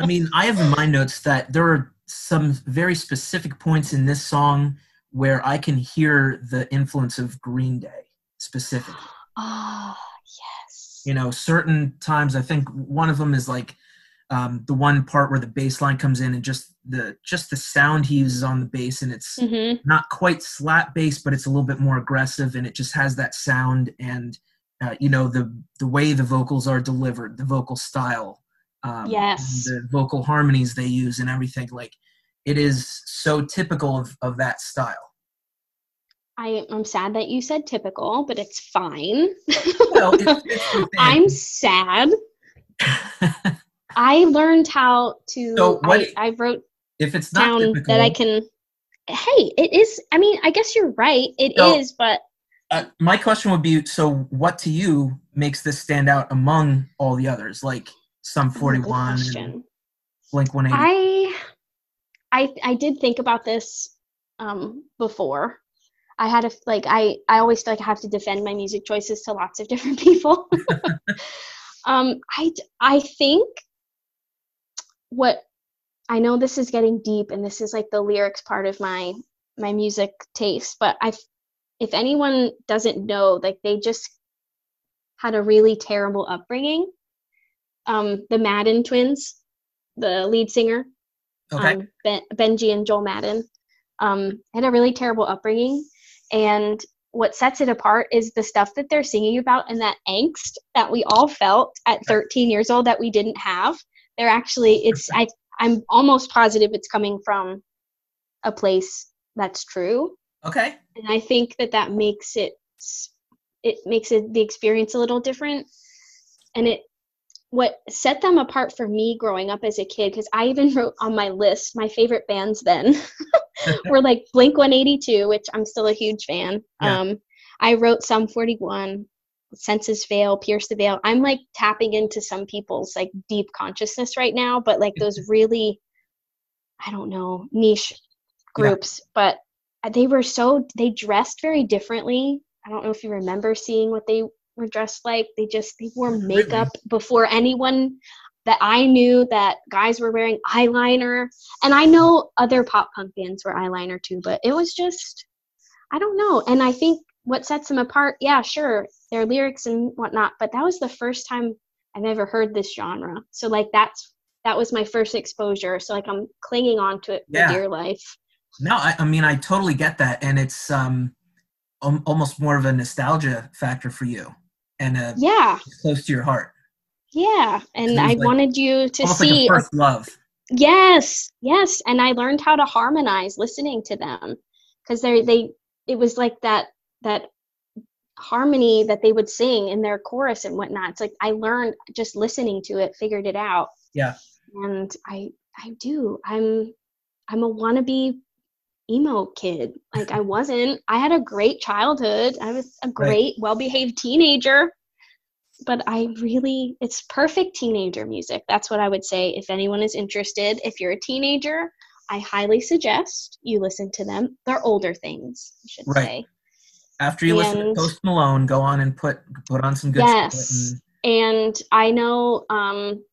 I mean, I have in my notes that there are some very specific points in this song where I can hear the influence of Green Day specifically. Ah, oh, yes. You know, certain times I think one of them is like um, the one part where the bass line comes in and just the just the sound he uses on the bass and it's mm-hmm. not quite slap bass but it's a little bit more aggressive and it just has that sound and uh, you know the the way the vocals are delivered, the vocal style, um, yes, the vocal harmonies they use, and everything. Like it is so typical of of that style. I, I'm sad that you said typical, but it's fine. Well, it's, it's I'm sad. I learned how to. So what I, I wrote If it's not down typical, that I can. Hey, it is. I mean, I guess you're right. It is, So- but uh, my question would be: so, what to you makes this stand out among all the others? Like Sum 41, and question. Blink 180. I, I, I did think about this um, before. I had a like I I always feel like I have to defend my music choices to lots of different people. um, I I think what I know this is getting deep and this is like the lyrics part of my my music taste, but I if anyone doesn't know, like they just had a really terrible upbringing. Um, the Madden twins, the lead singer, okay. um, ben, Benji and Joel Madden, um, had a really terrible upbringing. And what sets it apart is the stuff that they're singing about and that angst that we all felt at 13 years old that we didn't have. They're actually, it's, I, I'm almost positive it's coming from a place that's true. okay. And I think that that makes it, it makes it the experience a little different. And it, what set them apart for me growing up as a kid, because I even wrote on my list my favorite bands then were like Blink 182, which I'm still a huge fan. Yeah. Um, I wrote Sum 41, Senses Fail, Pierce the Veil. I'm like tapping into some people's like deep consciousness right now, but like those really, I don't know, niche Yeah. groups. But they were so, they dressed very differently. I don't know if you remember seeing what they were dressed like. They just, they wore Really? makeup before anyone that I knew that guys were wearing eyeliner. And I know other pop punk bands wear eyeliner too, but it was just, I don't know. And I think what sets them apart, yeah, sure, their lyrics and whatnot, but that was the first time I've ever heard this genre. So like that's that was my first exposure. So like I'm clinging on to it for Yeah. dear life. No, I, I mean I totally get that, and it's um al- almost more of a nostalgia factor for you, and uh, Yeah, close to your heart, yeah. And I like- wanted you to see like a first love. Yes, yes, and I learned how to harmonize listening to them because they they it was like that that harmony that they would sing in their chorus and whatnot. It's like I learned just listening to it, figured it out. Yeah. And I I do. I'm I'm a wannabe emo kid. Like I wasn't. I had a great childhood. I was a great, well-behaved teenager. But I really it's perfect teenager music. That's what I would say if anyone is interested. If you're a teenager, I highly suggest you listen to them. They're older things, I should Right. say. After you listen to Post Malone, go on and put put on some good Yes. And I know um,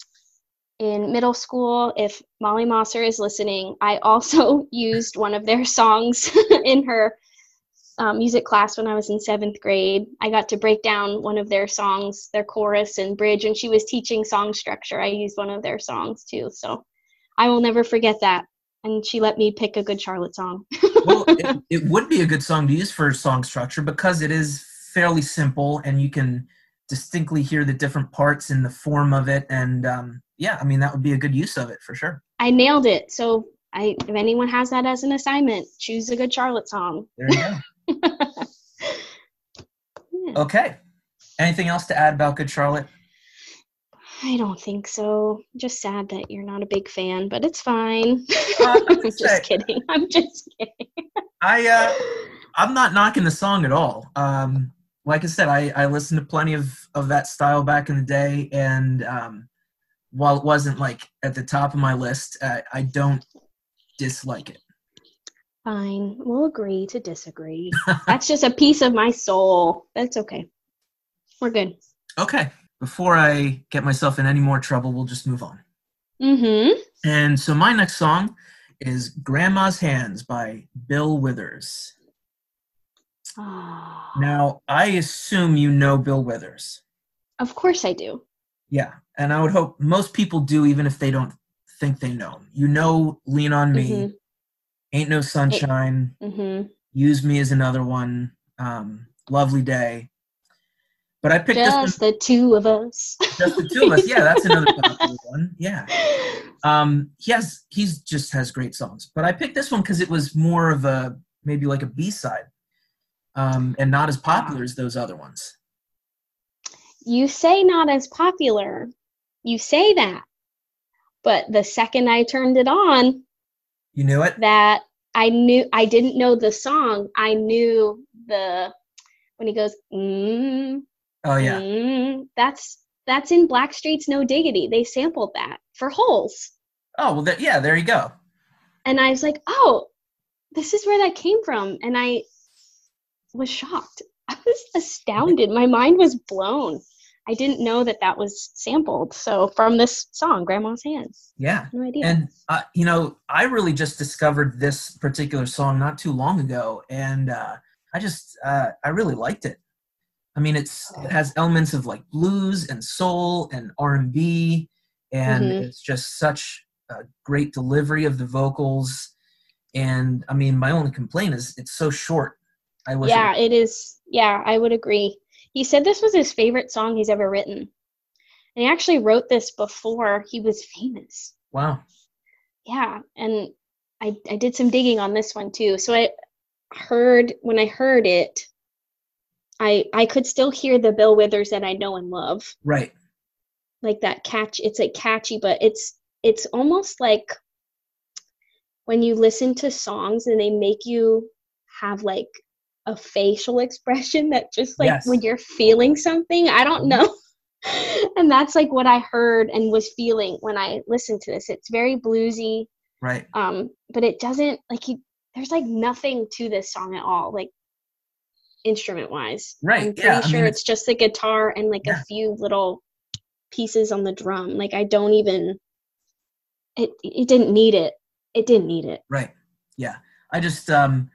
in middle school, if Molly Mosser is listening, I also used one of their songs in her um, music class when I was in seventh grade. I got to break down one of their songs, their chorus and bridge, and she was teaching song structure. I used one of their songs too. So I will never forget that. And she let me pick a good Charlotte song. well, it, it would be a good song to use for song structure because it is fairly simple, and you can distinctly hear the different parts in the form of it, and um, yeah, I mean that would be a good use of it for sure. I nailed it. So I, if anyone has that as an assignment, choose a good Charlotte song. There you go. Yeah. Okay. Anything else to add about Good Charlotte? I don't think so. Just sad that you're not a big fan, but it's fine. Uh, I'm say- just kidding. I'm just kidding. I uh, I'm not knocking the song at all. Um, like I said, I, I listened to plenty of, of that style back in the day, and um, while it wasn't like at the top of my list, uh, I don't dislike it. Fine. We'll agree to disagree. That's just a piece of my soul. That's okay. We're good. Okay. Before I get myself in any more trouble, we'll just move on. Mm-hmm. And so my next song is Grandma's Hands by Bill Withers. Oh, Now, I assume you know Bill Withers. of course I do. Yeah, and I would hope most people do, even if they don't think they know. You know, Lean on Me, Mhm. Ain't No Sunshine, Mm-hmm. Use Me as another one, um, Lovely Day. But I picked Just the two of us. just the two of us. Yeah, that's another one. Yeah. Um, he has, he's just has great songs. But I picked this one because it was more of a maybe like a B side, um, and not as popular as those other ones. you say not as popular. You say that. But the second I turned it on, You knew it? that I knew I didn't know the song. I knew the when he goes, mm, Oh yeah. mm, that's that's in Blackstreet's No Diggity. They sampled that for holes. Oh well, th- yeah. There you go. And I was like, oh, this is where that came from. And I was shocked. I was astounded. My mind was blown. I didn't know that that was sampled. So from this song, Grandma's Hands. Yeah. No idea. And uh, you know, I really just discovered this particular song not too long ago, and uh, I just uh, I really liked it. I mean, it's it has elements of like blues and soul and R and B, and Mhm. it's just such a great delivery of the vocals. And I mean, my only complaint is it's so short. I wish. yeah, It, it is. Yeah, I would agree. He said this was his favorite song he's ever written. And he actually wrote this before he was famous. wow. Yeah, and I I did some digging on this one too. So I heard when I heard it, I I could still hear the Bill Withers that I know and love. Right. Like that catch it's like catchy, but it's it's almost like when you listen to songs and they make you have like a facial expression that just like Yes. when you're feeling something, I don't Mhm. know. and that's like what I heard and was feeling when I listened to this. It's very bluesy Right. um but it doesn't like you there's like nothing to this song at all like instrument wise Right, i'm pretty yeah, I sure mean, it's just the guitar and like Yeah. a few little pieces on the drum like i don't even it it didn't need it it didn't need it Right. Yeah. I just um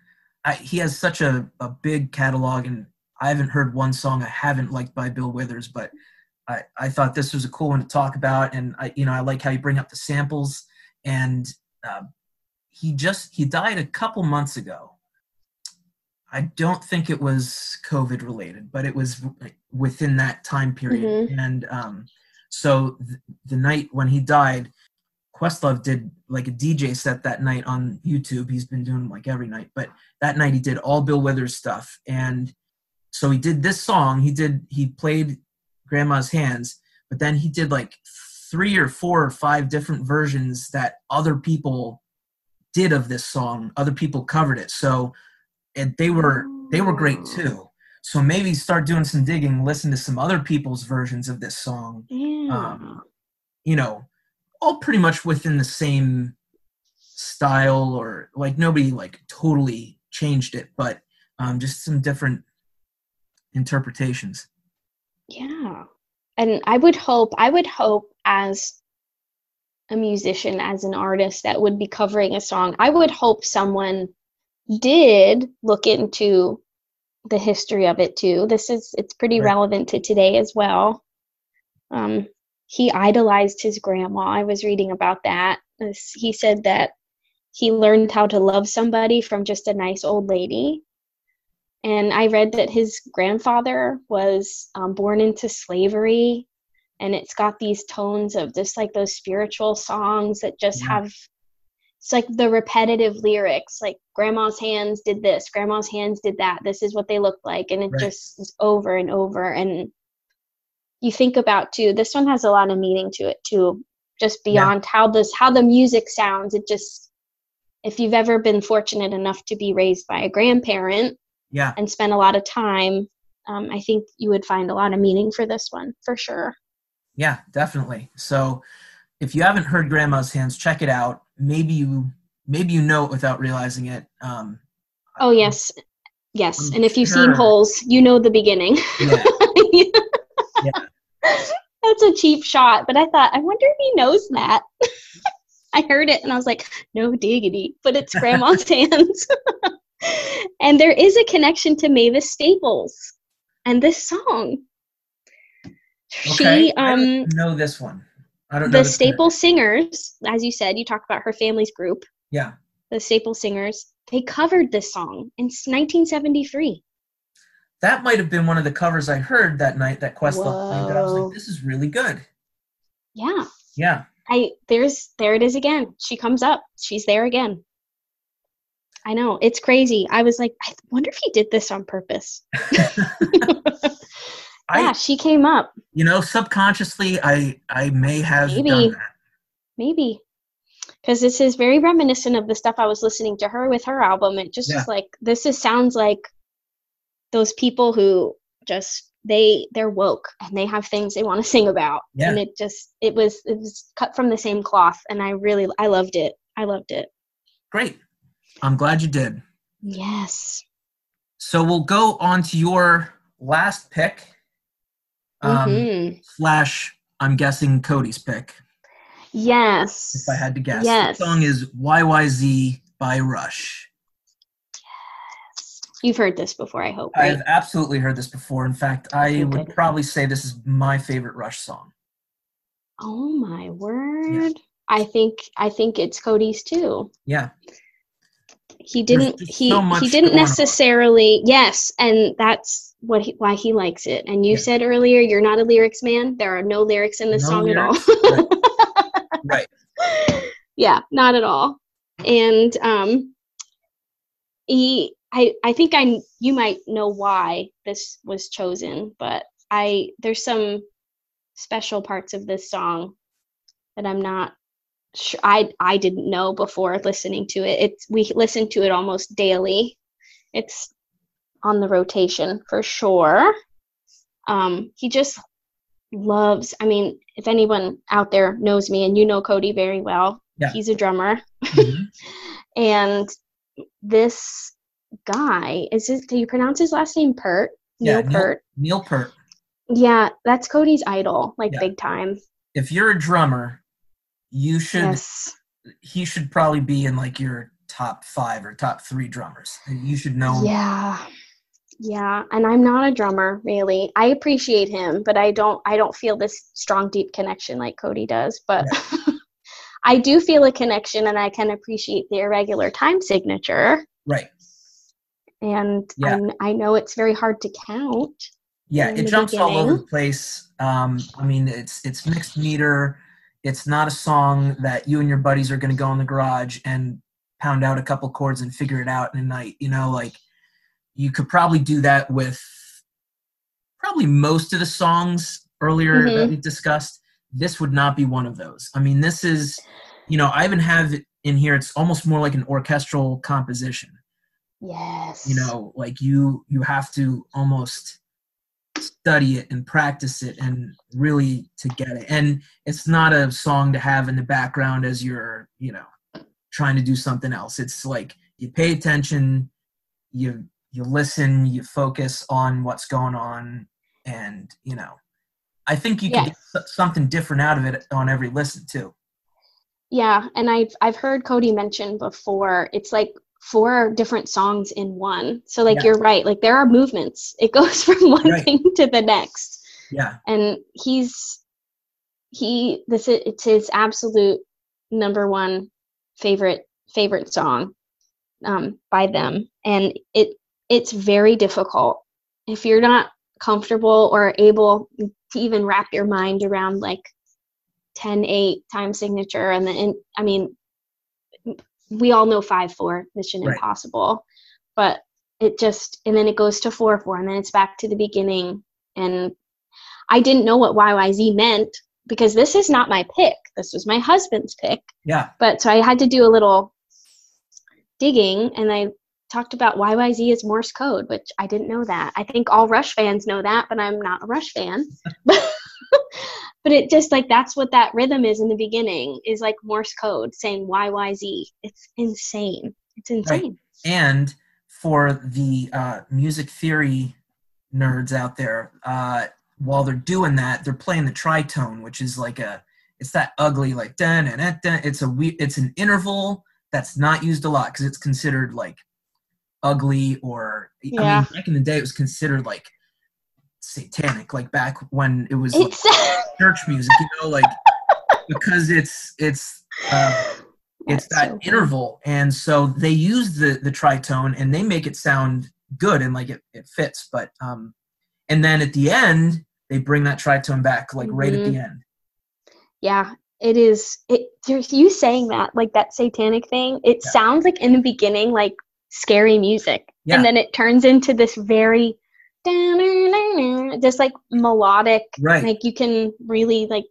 I he has such a, a big catalog and I haven't heard one song I haven't liked by Bill Withers, but I, I thought this was a cool one to talk about and I you know I like how you bring up the samples and uh, he just he died a couple months ago. I don't think it was COVID related, but it was within that time period. And um, so th- the night when he died, Questlove did like a DJ set that night on YouTube. He's been doing them like every night, but that night he did all Bill Withers stuff. And so he did this song. He did he played Grandma's Hands, but then he did like three or four or five different versions that other people did of this song. Other people covered it. So and they were they were great too. So maybe start doing some digging, listen to some other people's versions of this song yeah um, you know, all pretty much within the same style or like nobody like totally changed it, but um, just some different interpretations. yeah and i would hope i would hope as a musician as an artist that would be covering a song i would hope someone did look into the history of it too this is it's pretty Right. relevant to today as well um he idolized his grandma i was reading about that he said that he learned how to love somebody from just a nice old lady and I read that his grandfather was um, born into slavery, and it's got these tones of just like those spiritual songs that just Yeah. have it's like the repetitive lyrics, like grandma's hands did this, grandma's hands did that, this is what they look like, and it Right. just is over and over. And you think about too, this one has a lot of meaning to it too, just Yeah. beyond how this how the music sounds. It just if you've ever been fortunate enough to be raised by a grandparent Yeah, and spend a lot of time, um, I think you would find a lot of meaning for this one for sure. yeah, definitely. So if you haven't heard Grandma's Hands, check it out. Maybe you maybe you know it without realizing it. Um, Oh yes, yes. I'm And if you've seen holes, you know the beginning. yeah, That's a cheap shot, but I thought, I wonder if he knows that. I heard it and I was like, no diggity, but it's grandma's hands. and there is a connection to Mavis Staples and this song. okay. She I um don't know this one. I don't know the Staple Singers, as you said, you talked about her family's group, Yeah, the Staple Singers. They covered this song in 1973. That might have been one of the covers I heard that night that Questlove played. That I was like, this is really good. Yeah, Yeah, I there's there it is again. She comes up. She's there again. I know it's crazy. I was like, I wonder if he did this on purpose. I yeah, she came up. you know subconsciously I I may have Maybe. done that. maybe because this is very reminiscent of the stuff I was listening to her with her album. It just Yeah. is like this is sounds like those people who just they they're woke and they have things they want to sing about Yeah. and it just it was it was cut from the same cloth and I really I loved it. I loved it. Great. I'm glad you did. Yes. So we'll go on to your last pick. Um, Mhm. Slash, I'm guessing Cody's pick, Yes. if I had to guess. Yes. The song is YYZ by Rush. You've heard this before, I hope, right? I've absolutely heard this before. In fact, I Okay, would probably say this is my favorite Rush song. Oh my word. I think I think it's Cody's too. Yeah. He didn't he so he didn't going on. necessarily yes, and that's what he, why he likes it. And you Yeah. said earlier you're not a lyrics man. There are no lyrics in this No song lyrics, at all. Right. yeah, not at all. And um he I I think I you might know why this was chosen, but I there's some special parts of this song that I'm not sure I I didn't know before listening to it. It's we listen to it almost daily. It's on the rotation for sure. Um he just loves I mean, if anyone out there knows me and you know Cody very well, Yeah. he's a drummer. Mhm. And this guy, is it do you pronounce his last name Pert? Yeah, Neil Neil- Pert. Neil Peart. Yeah, that's Cody's idol, like Yeah. big time. If you're a drummer, you should Yes. he should probably be in like your top five or top three drummers. You should know. him. Yeah. Yeah, and I'm not a drummer really. I appreciate him, but I don't I don't feel this strong deep connection like Cody does, but I do feel a connection and I can appreciate the irregular time signature Right. And Yeah. I, I know it's very hard to count. Yeah, it jumps all over the place. Um, I mean, it's it's mixed meter. It's not a song that you and your buddies are going to go in the garage and pound out a couple chords and figure it out in a night. You know, like you could probably do that with probably most of the songs earlier that Mhm. we discussed. This would not be one of those. I mean, this is, you know, I even have it in here. It's almost more like an orchestral composition Yes. you know like you you have to almost study it and practice it and really to get it and it's not a song to have in the background as you're you know trying to do something else it's like you pay attention you you listen you focus on what's going on and you know i think you can get something different out of it on every listen too Yeah, and I've I've heard Cody mention before. It's like four different songs in one. So like Yeah. you're right. Like there are movements. It goes from one Right. thing to the next. yeah And he's he this is it's his absolute number one favorite favorite song um by them. And it it's very difficult if you're not comfortable or able to even wrap your mind around like 10 8 time signature and then i mean we all know 5 4 mission Right. impossible but it just and then it goes to 4 4 and then it's back to the beginning. And i didn't know what yyz meant because this is not my pick. This was my husband's pick. Yeah. But so i had to do a little digging and i talked about yyz is morse code which i didn't know that. I think all rush fans know that but i'm not a rush fan but it just like that's what that rhythm is in the beginning is like morse code saying yyz it's insane. It's insane. And for the uh, music theory nerds out there uh, while they're doing that they're playing the tritone which is like a it's that ugly like dun, and dun, it's a we- it's an interval that's not used a lot because it's considered like ugly or i Yeah. mean back in the day it was considered like satanic like back when it was like, church music you know like because it's it's uh, it's That's that so interval and so they use the the tritone and they make it sound good and like it, it fits but um and then at the end they bring that tritone back like right at Mm-hmm. the end yeah it is it there's you saying that like that satanic thing it Yeah. sounds like in the beginning like scary music Yeah. and then it turns into this very just like melodic right like you can really like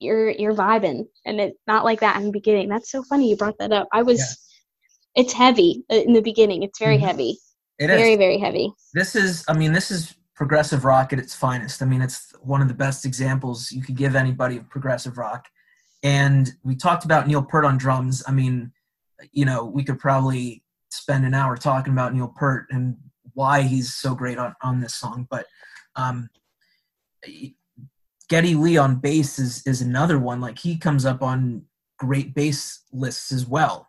you're you're vibing and it's not like that in the beginning that's so funny you brought that up i was yeah. it's heavy in the beginning it's very mm-hmm. heavy it very is. very heavy this is i mean this is progressive rock at its finest i mean it's one of the best examples you could give anybody of progressive rock and we talked about neil peart on drums i mean you know we could probably spend an hour talking about neil peart and why he's so great on, on this song but um Geddy Lee on bass is is another one. Like he comes up on great bass lists as well.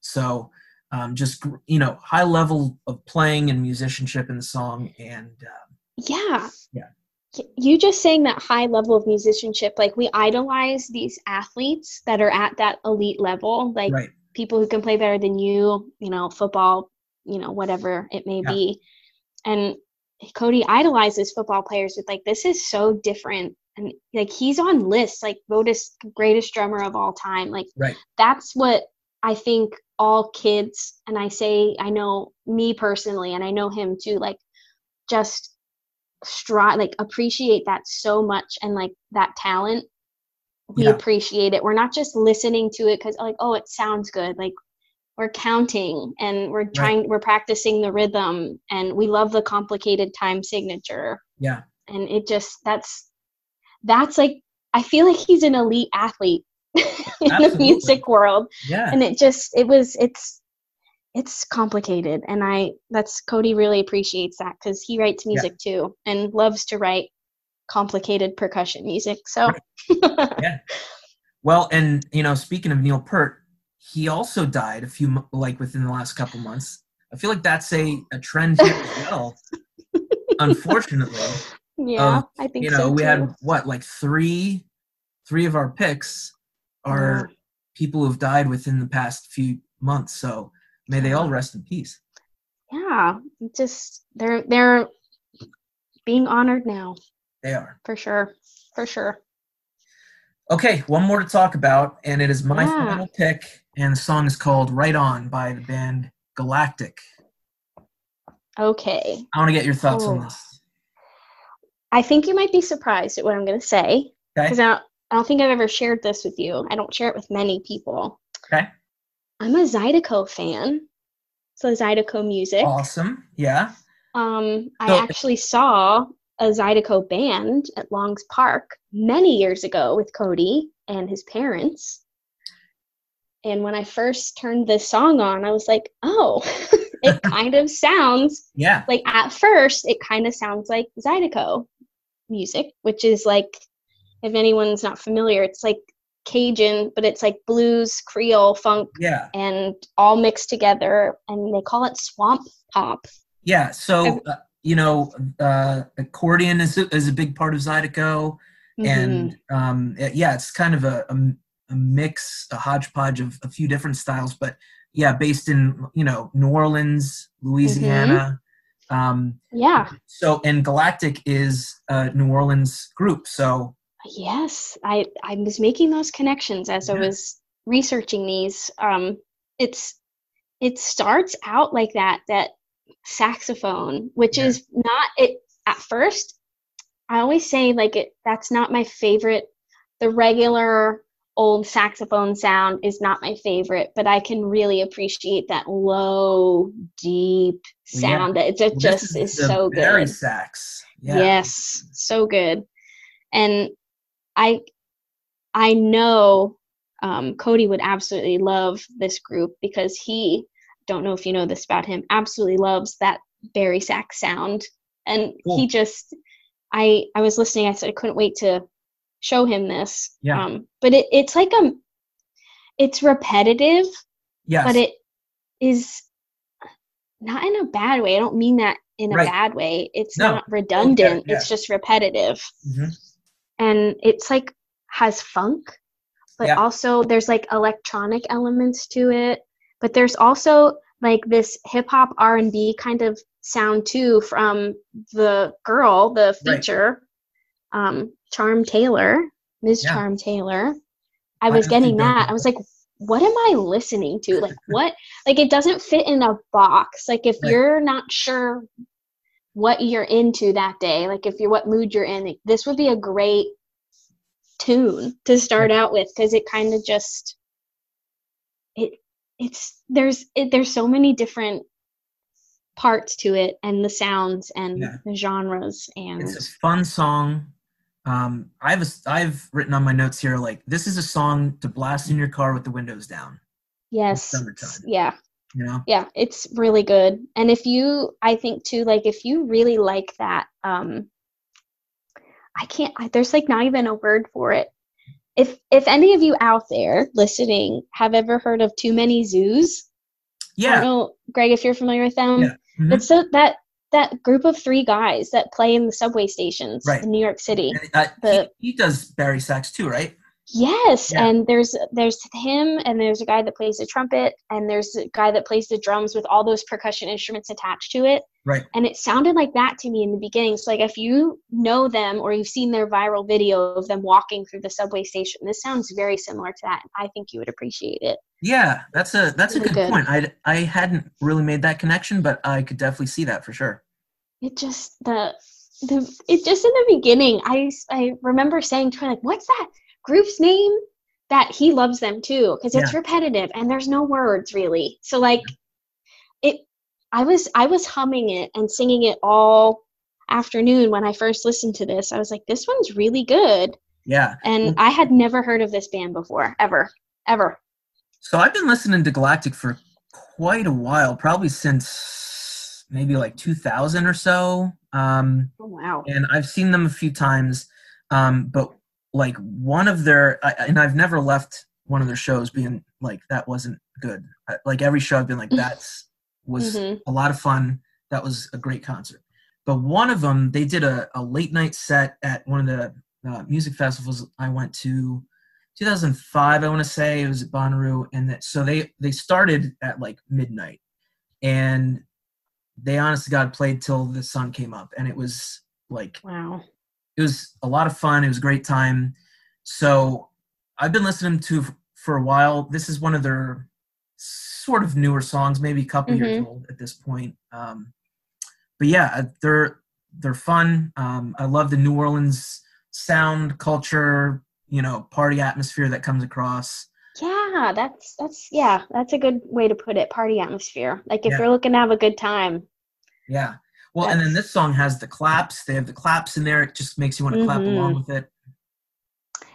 So um, just you know, high level of playing and musicianship in the song, and um, yeah, yeah. You just saying that high level of musicianship, like we idolize these athletes that are at that elite level, like right. people who can play better than you, you know, football, you know, whatever it may yeah. be. And Cody idolizes football players with like this is so different and like he's on lists like voted greatest drummer of all time like right. that's what i think all kids and i say i know me personally and i know him too like just strive like appreciate that so much and like that talent we yeah. appreciate it we're not just listening to it because like oh it sounds good like we're counting and we're trying right. we're practicing the rhythm and we love the complicated time signature yeah and it just that's that's like I feel like he's an elite athlete in Absolutely. the music world. Yeah. And it just it was it's it's complicated and I that's Cody really appreciates that cuz he writes music yeah. too and loves to write complicated percussion music. So Yeah. Well, and you know, speaking of Neil Peart, he also died a few like within the last couple months. I feel like that's a, a trend here as well. Unfortunately, yeah, um, I think you know so we had what like three, three of our picks are yeah. people who've died within the past few months. So may they all rest in peace. Yeah, just they're they're being honored now. They are for sure, for sure. Okay, one more to talk about, and it is my yeah. final pick, and the song is called "Right On" by the band Galactic. Okay. I want to get your thoughts on this. I think you might be surprised at what I'm going to say because okay. I, don't, I don't think I've ever shared this with you. I don't share it with many people. Okay. I'm a Zydeco fan. So Zydeco music. Awesome. Yeah. Um, I actually saw a Zydeco band at Long's Park many years ago with Cody and his parents. And when I first turned this song on, I was like, oh, it kind of sounds yeah. Like at first, it kind of sounds like Zydeco music, which is like, if anyone's not familiar, it's like Cajun, but it's like blues, Creole, funk, yeah, and all mixed together, and they call it swamp pop. Yeah. So uh, you know, uh, accordion is a, is a big part of Zydeco, mm-hmm. and um, yeah, it's kind of a, a, a mix, a hodgepodge of a few different styles, but yeah, based in you know New Orleans, Louisiana. Mm-hmm. Um, yeah. So, and Galactic is a New Orleans group. So, yes, I I was making those connections as yeah. I was researching these. Um, it's it starts out like that that saxophone, which yeah. is not it at first. I always say like it. That's not my favorite. The regular old saxophone sound is not my favorite, but I can really appreciate that low, deep sound. Yeah. It just, is, is so good. bari sax. Yeah. Yes, so good. And I I know um, Cody would absolutely love this group because he don't know if you know this about him absolutely loves that bari sax sound and cool. he just I I was listening I said I couldn't wait to show him this. Yeah. Um, but it, it's like a, it's repetitive. Yes. But it is not in a bad way. I don't mean that in a right. bad way. It's no. not redundant. Yeah. It's just repetitive. Mm-hmm. And it's like has funk, but yeah. also there's like electronic elements to it. But there's also like this hip hop R and B kind of sound too from the girl, the feature. Right. Um, Charm Taylor, Ms. Yeah. Charm Taylor. I was getting that. I was like, what am I listening to? Like, what? like, it doesn't fit in a box. Like, if right. you're not sure what you're into that day, like, if you're what mood you're in, like, this would be a great tune to start out with because it kind of just it it's there's it, there's so many different parts to it and the sounds and Yeah. the genres and It's a fun song. Um, I've I've written on my notes here like this is a song to blast in your car with the windows down. yes summertime. yeah You know. yeah it's really good and if you i think too like if you really like that um i can't I, there's like not even a word for it if if any of you out there listening have ever heard of Too Many Zooz i Yeah. don't know greg if you're familiar with them Yeah. Mhm. it's so that that group of three guys that play in the subway stations Right. in new york city uh, the- he, he does bari sax too, right? Yes, Yeah. and there's there's him, and there's a guy that plays the trumpet, and there's a guy that plays the drums with all those percussion instruments attached to it. Right. And it sounded like that to me in the beginning. So like if you know them or you've seen their viral video of them walking through the subway station, this sounds very similar to that. I think you would appreciate it. Yeah, that's a that's a good, good. point. I I hadn't really made that connection, but I could definitely see that for sure. It just the the it just in the beginning, I I remember saying to her like, "What's that group's name?" That he loves them too because it's repetitive and there's no words really. So like, it I was I was humming it and singing it all afternoon when I first listened to this. I was like, "This one's really good," Yeah. and I had never heard of this band before, ever, ever. So I've been listening to Galactic for quite a while, probably since maybe like 2000 or so. Um, Oh wow! and I've seen them a few times. Um, but like one of their, I, and I've never left one of their shows being like that wasn't good. I- Like every show, I've been like that's was Mhm. a lot of fun. That was a great concert. But one of them, they did a, a late night set at one of the uh, music festivals I went to. 2005, I want to say it was at Bonnaroo, and that so they they started at like midnight, and they honest to God played till the sun came up, and it was like Wow. It was a lot of fun. It was a great time. So I've been listening to for a while. This is one of their sort of newer songs, maybe a couple years Mhm. old at this point. Um, but yeah, uh, they're they're fun. Um, I love the New Orleans sound, culture, you know, party atmosphere that comes across. Yeah, that's that's yeah, that's a good way to put it. Party atmosphere. Like if Yeah. you're looking to have a good time. Yeah. Well, and then this song has the claps. They have the claps in there. It just makes you want to clap Mhm. along with it.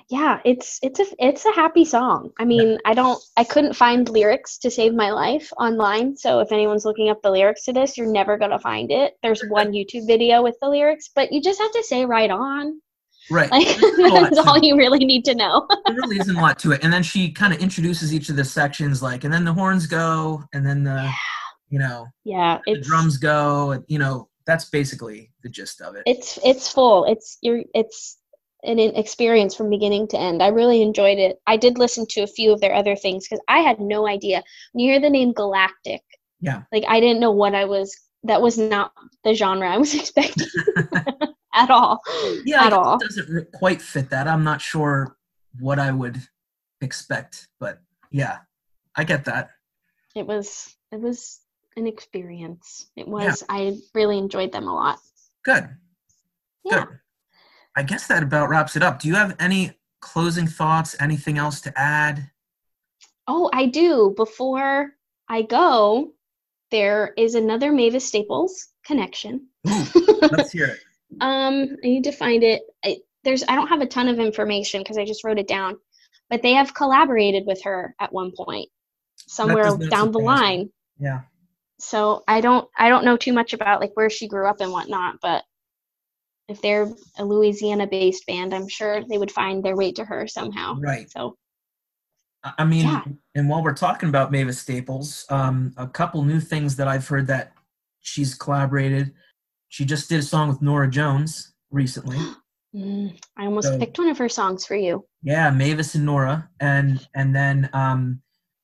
Yeah, it's it's a it's a happy song. I mean, I don't I couldn't find lyrics to save my life online. So if anyone's looking up the lyrics to this, you're never gonna find it. There's one YouTube video with the lyrics, but you just have to say right on. Right. Like There's a lot that's all you really need to know. there really isn't a lot to it. And then she kind of introduces each of the sections, like, and then the horns go, and then the, you know, yeah, the drums go. and, You know, that's basically the gist of it. it's it's full. It's you're it's an experience from beginning to end. I really enjoyed it. I did listen to a few of their other things because I had no idea. When you hear the name Galactic, Yeah. like I didn't know what I was. That was not the genre I was expecting at all. yeah, at all. it doesn't quite fit that. I'm not sure what I would expect, but yeah, I get that. It was it was an experience. It was. I really enjoyed them a lot. Good. Yeah. Good. I guess that about wraps it up. Do you have any closing thoughts? Anything else to add? Oh, I do. Before I go, there is another Mavis Staples connection. Ooh, let's hear it. Um, I need to find it. I, there's I don't have a ton of information because I just wrote it down, but they have collaborated with her at one point, somewhere down the line. Yeah. So I don't I don't know too much about like where she grew up and whatnot, but if they're a Louisiana-based band, I'm sure they would find their way to her somehow. Right. So I I mean, Yeah. and while we're talking about Mavis Staples, um, a couple new things that I've heard that she's collaborated. She just did a song with Norah Jones recently. mm, I almost So- picked one of her songs for you. Yeah, Mavis and Norah, and and then um,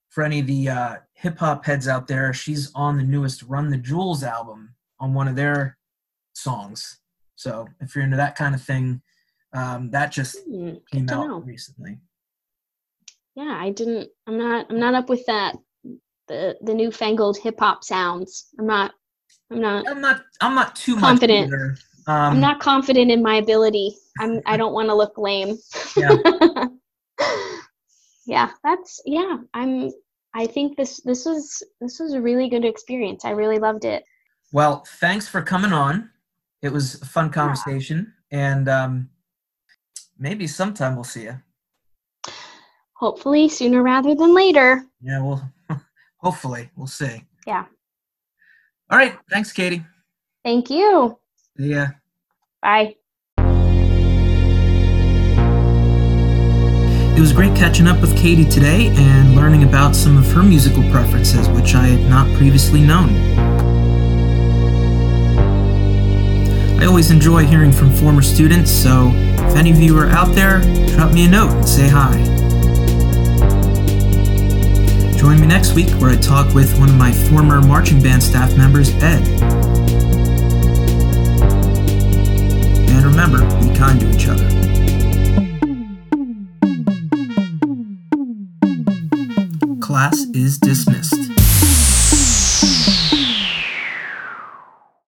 for any of the uh, hip hop heads out there, she's on the newest Run the Jewels album on one of their songs. So if you're into that kind of thing, um, that just Hmm, came out know. recently. Yeah, I didn't. I'm not. I'm not up with that. The the newfangled hip hop sounds. I'm not. I'm not. I'm not I'm not too Confident. Um, I'm not confident in my ability. I'm. I don't want to look lame. Yeah. yeah. That's yeah. I'm. I think this this was this was a really good experience. I really loved it. Well, thanks for coming on. It was a fun conversation, yeah. and um, maybe sometime we'll see you. Hopefully, sooner rather than later. Yeah. Well, hopefully, we'll see. Yeah. All right. Thanks, Katie. Thank you. Yeah. Bye. It was great catching up with Katie today and learning about some of her musical preferences, which I had not previously known. I always enjoy hearing from former students, so if any of you are out there, drop me a note and say hi. Join me next week where I talk with one of my former marching band staff members, Ed. And remember, be kind to each other. Class is dismissed.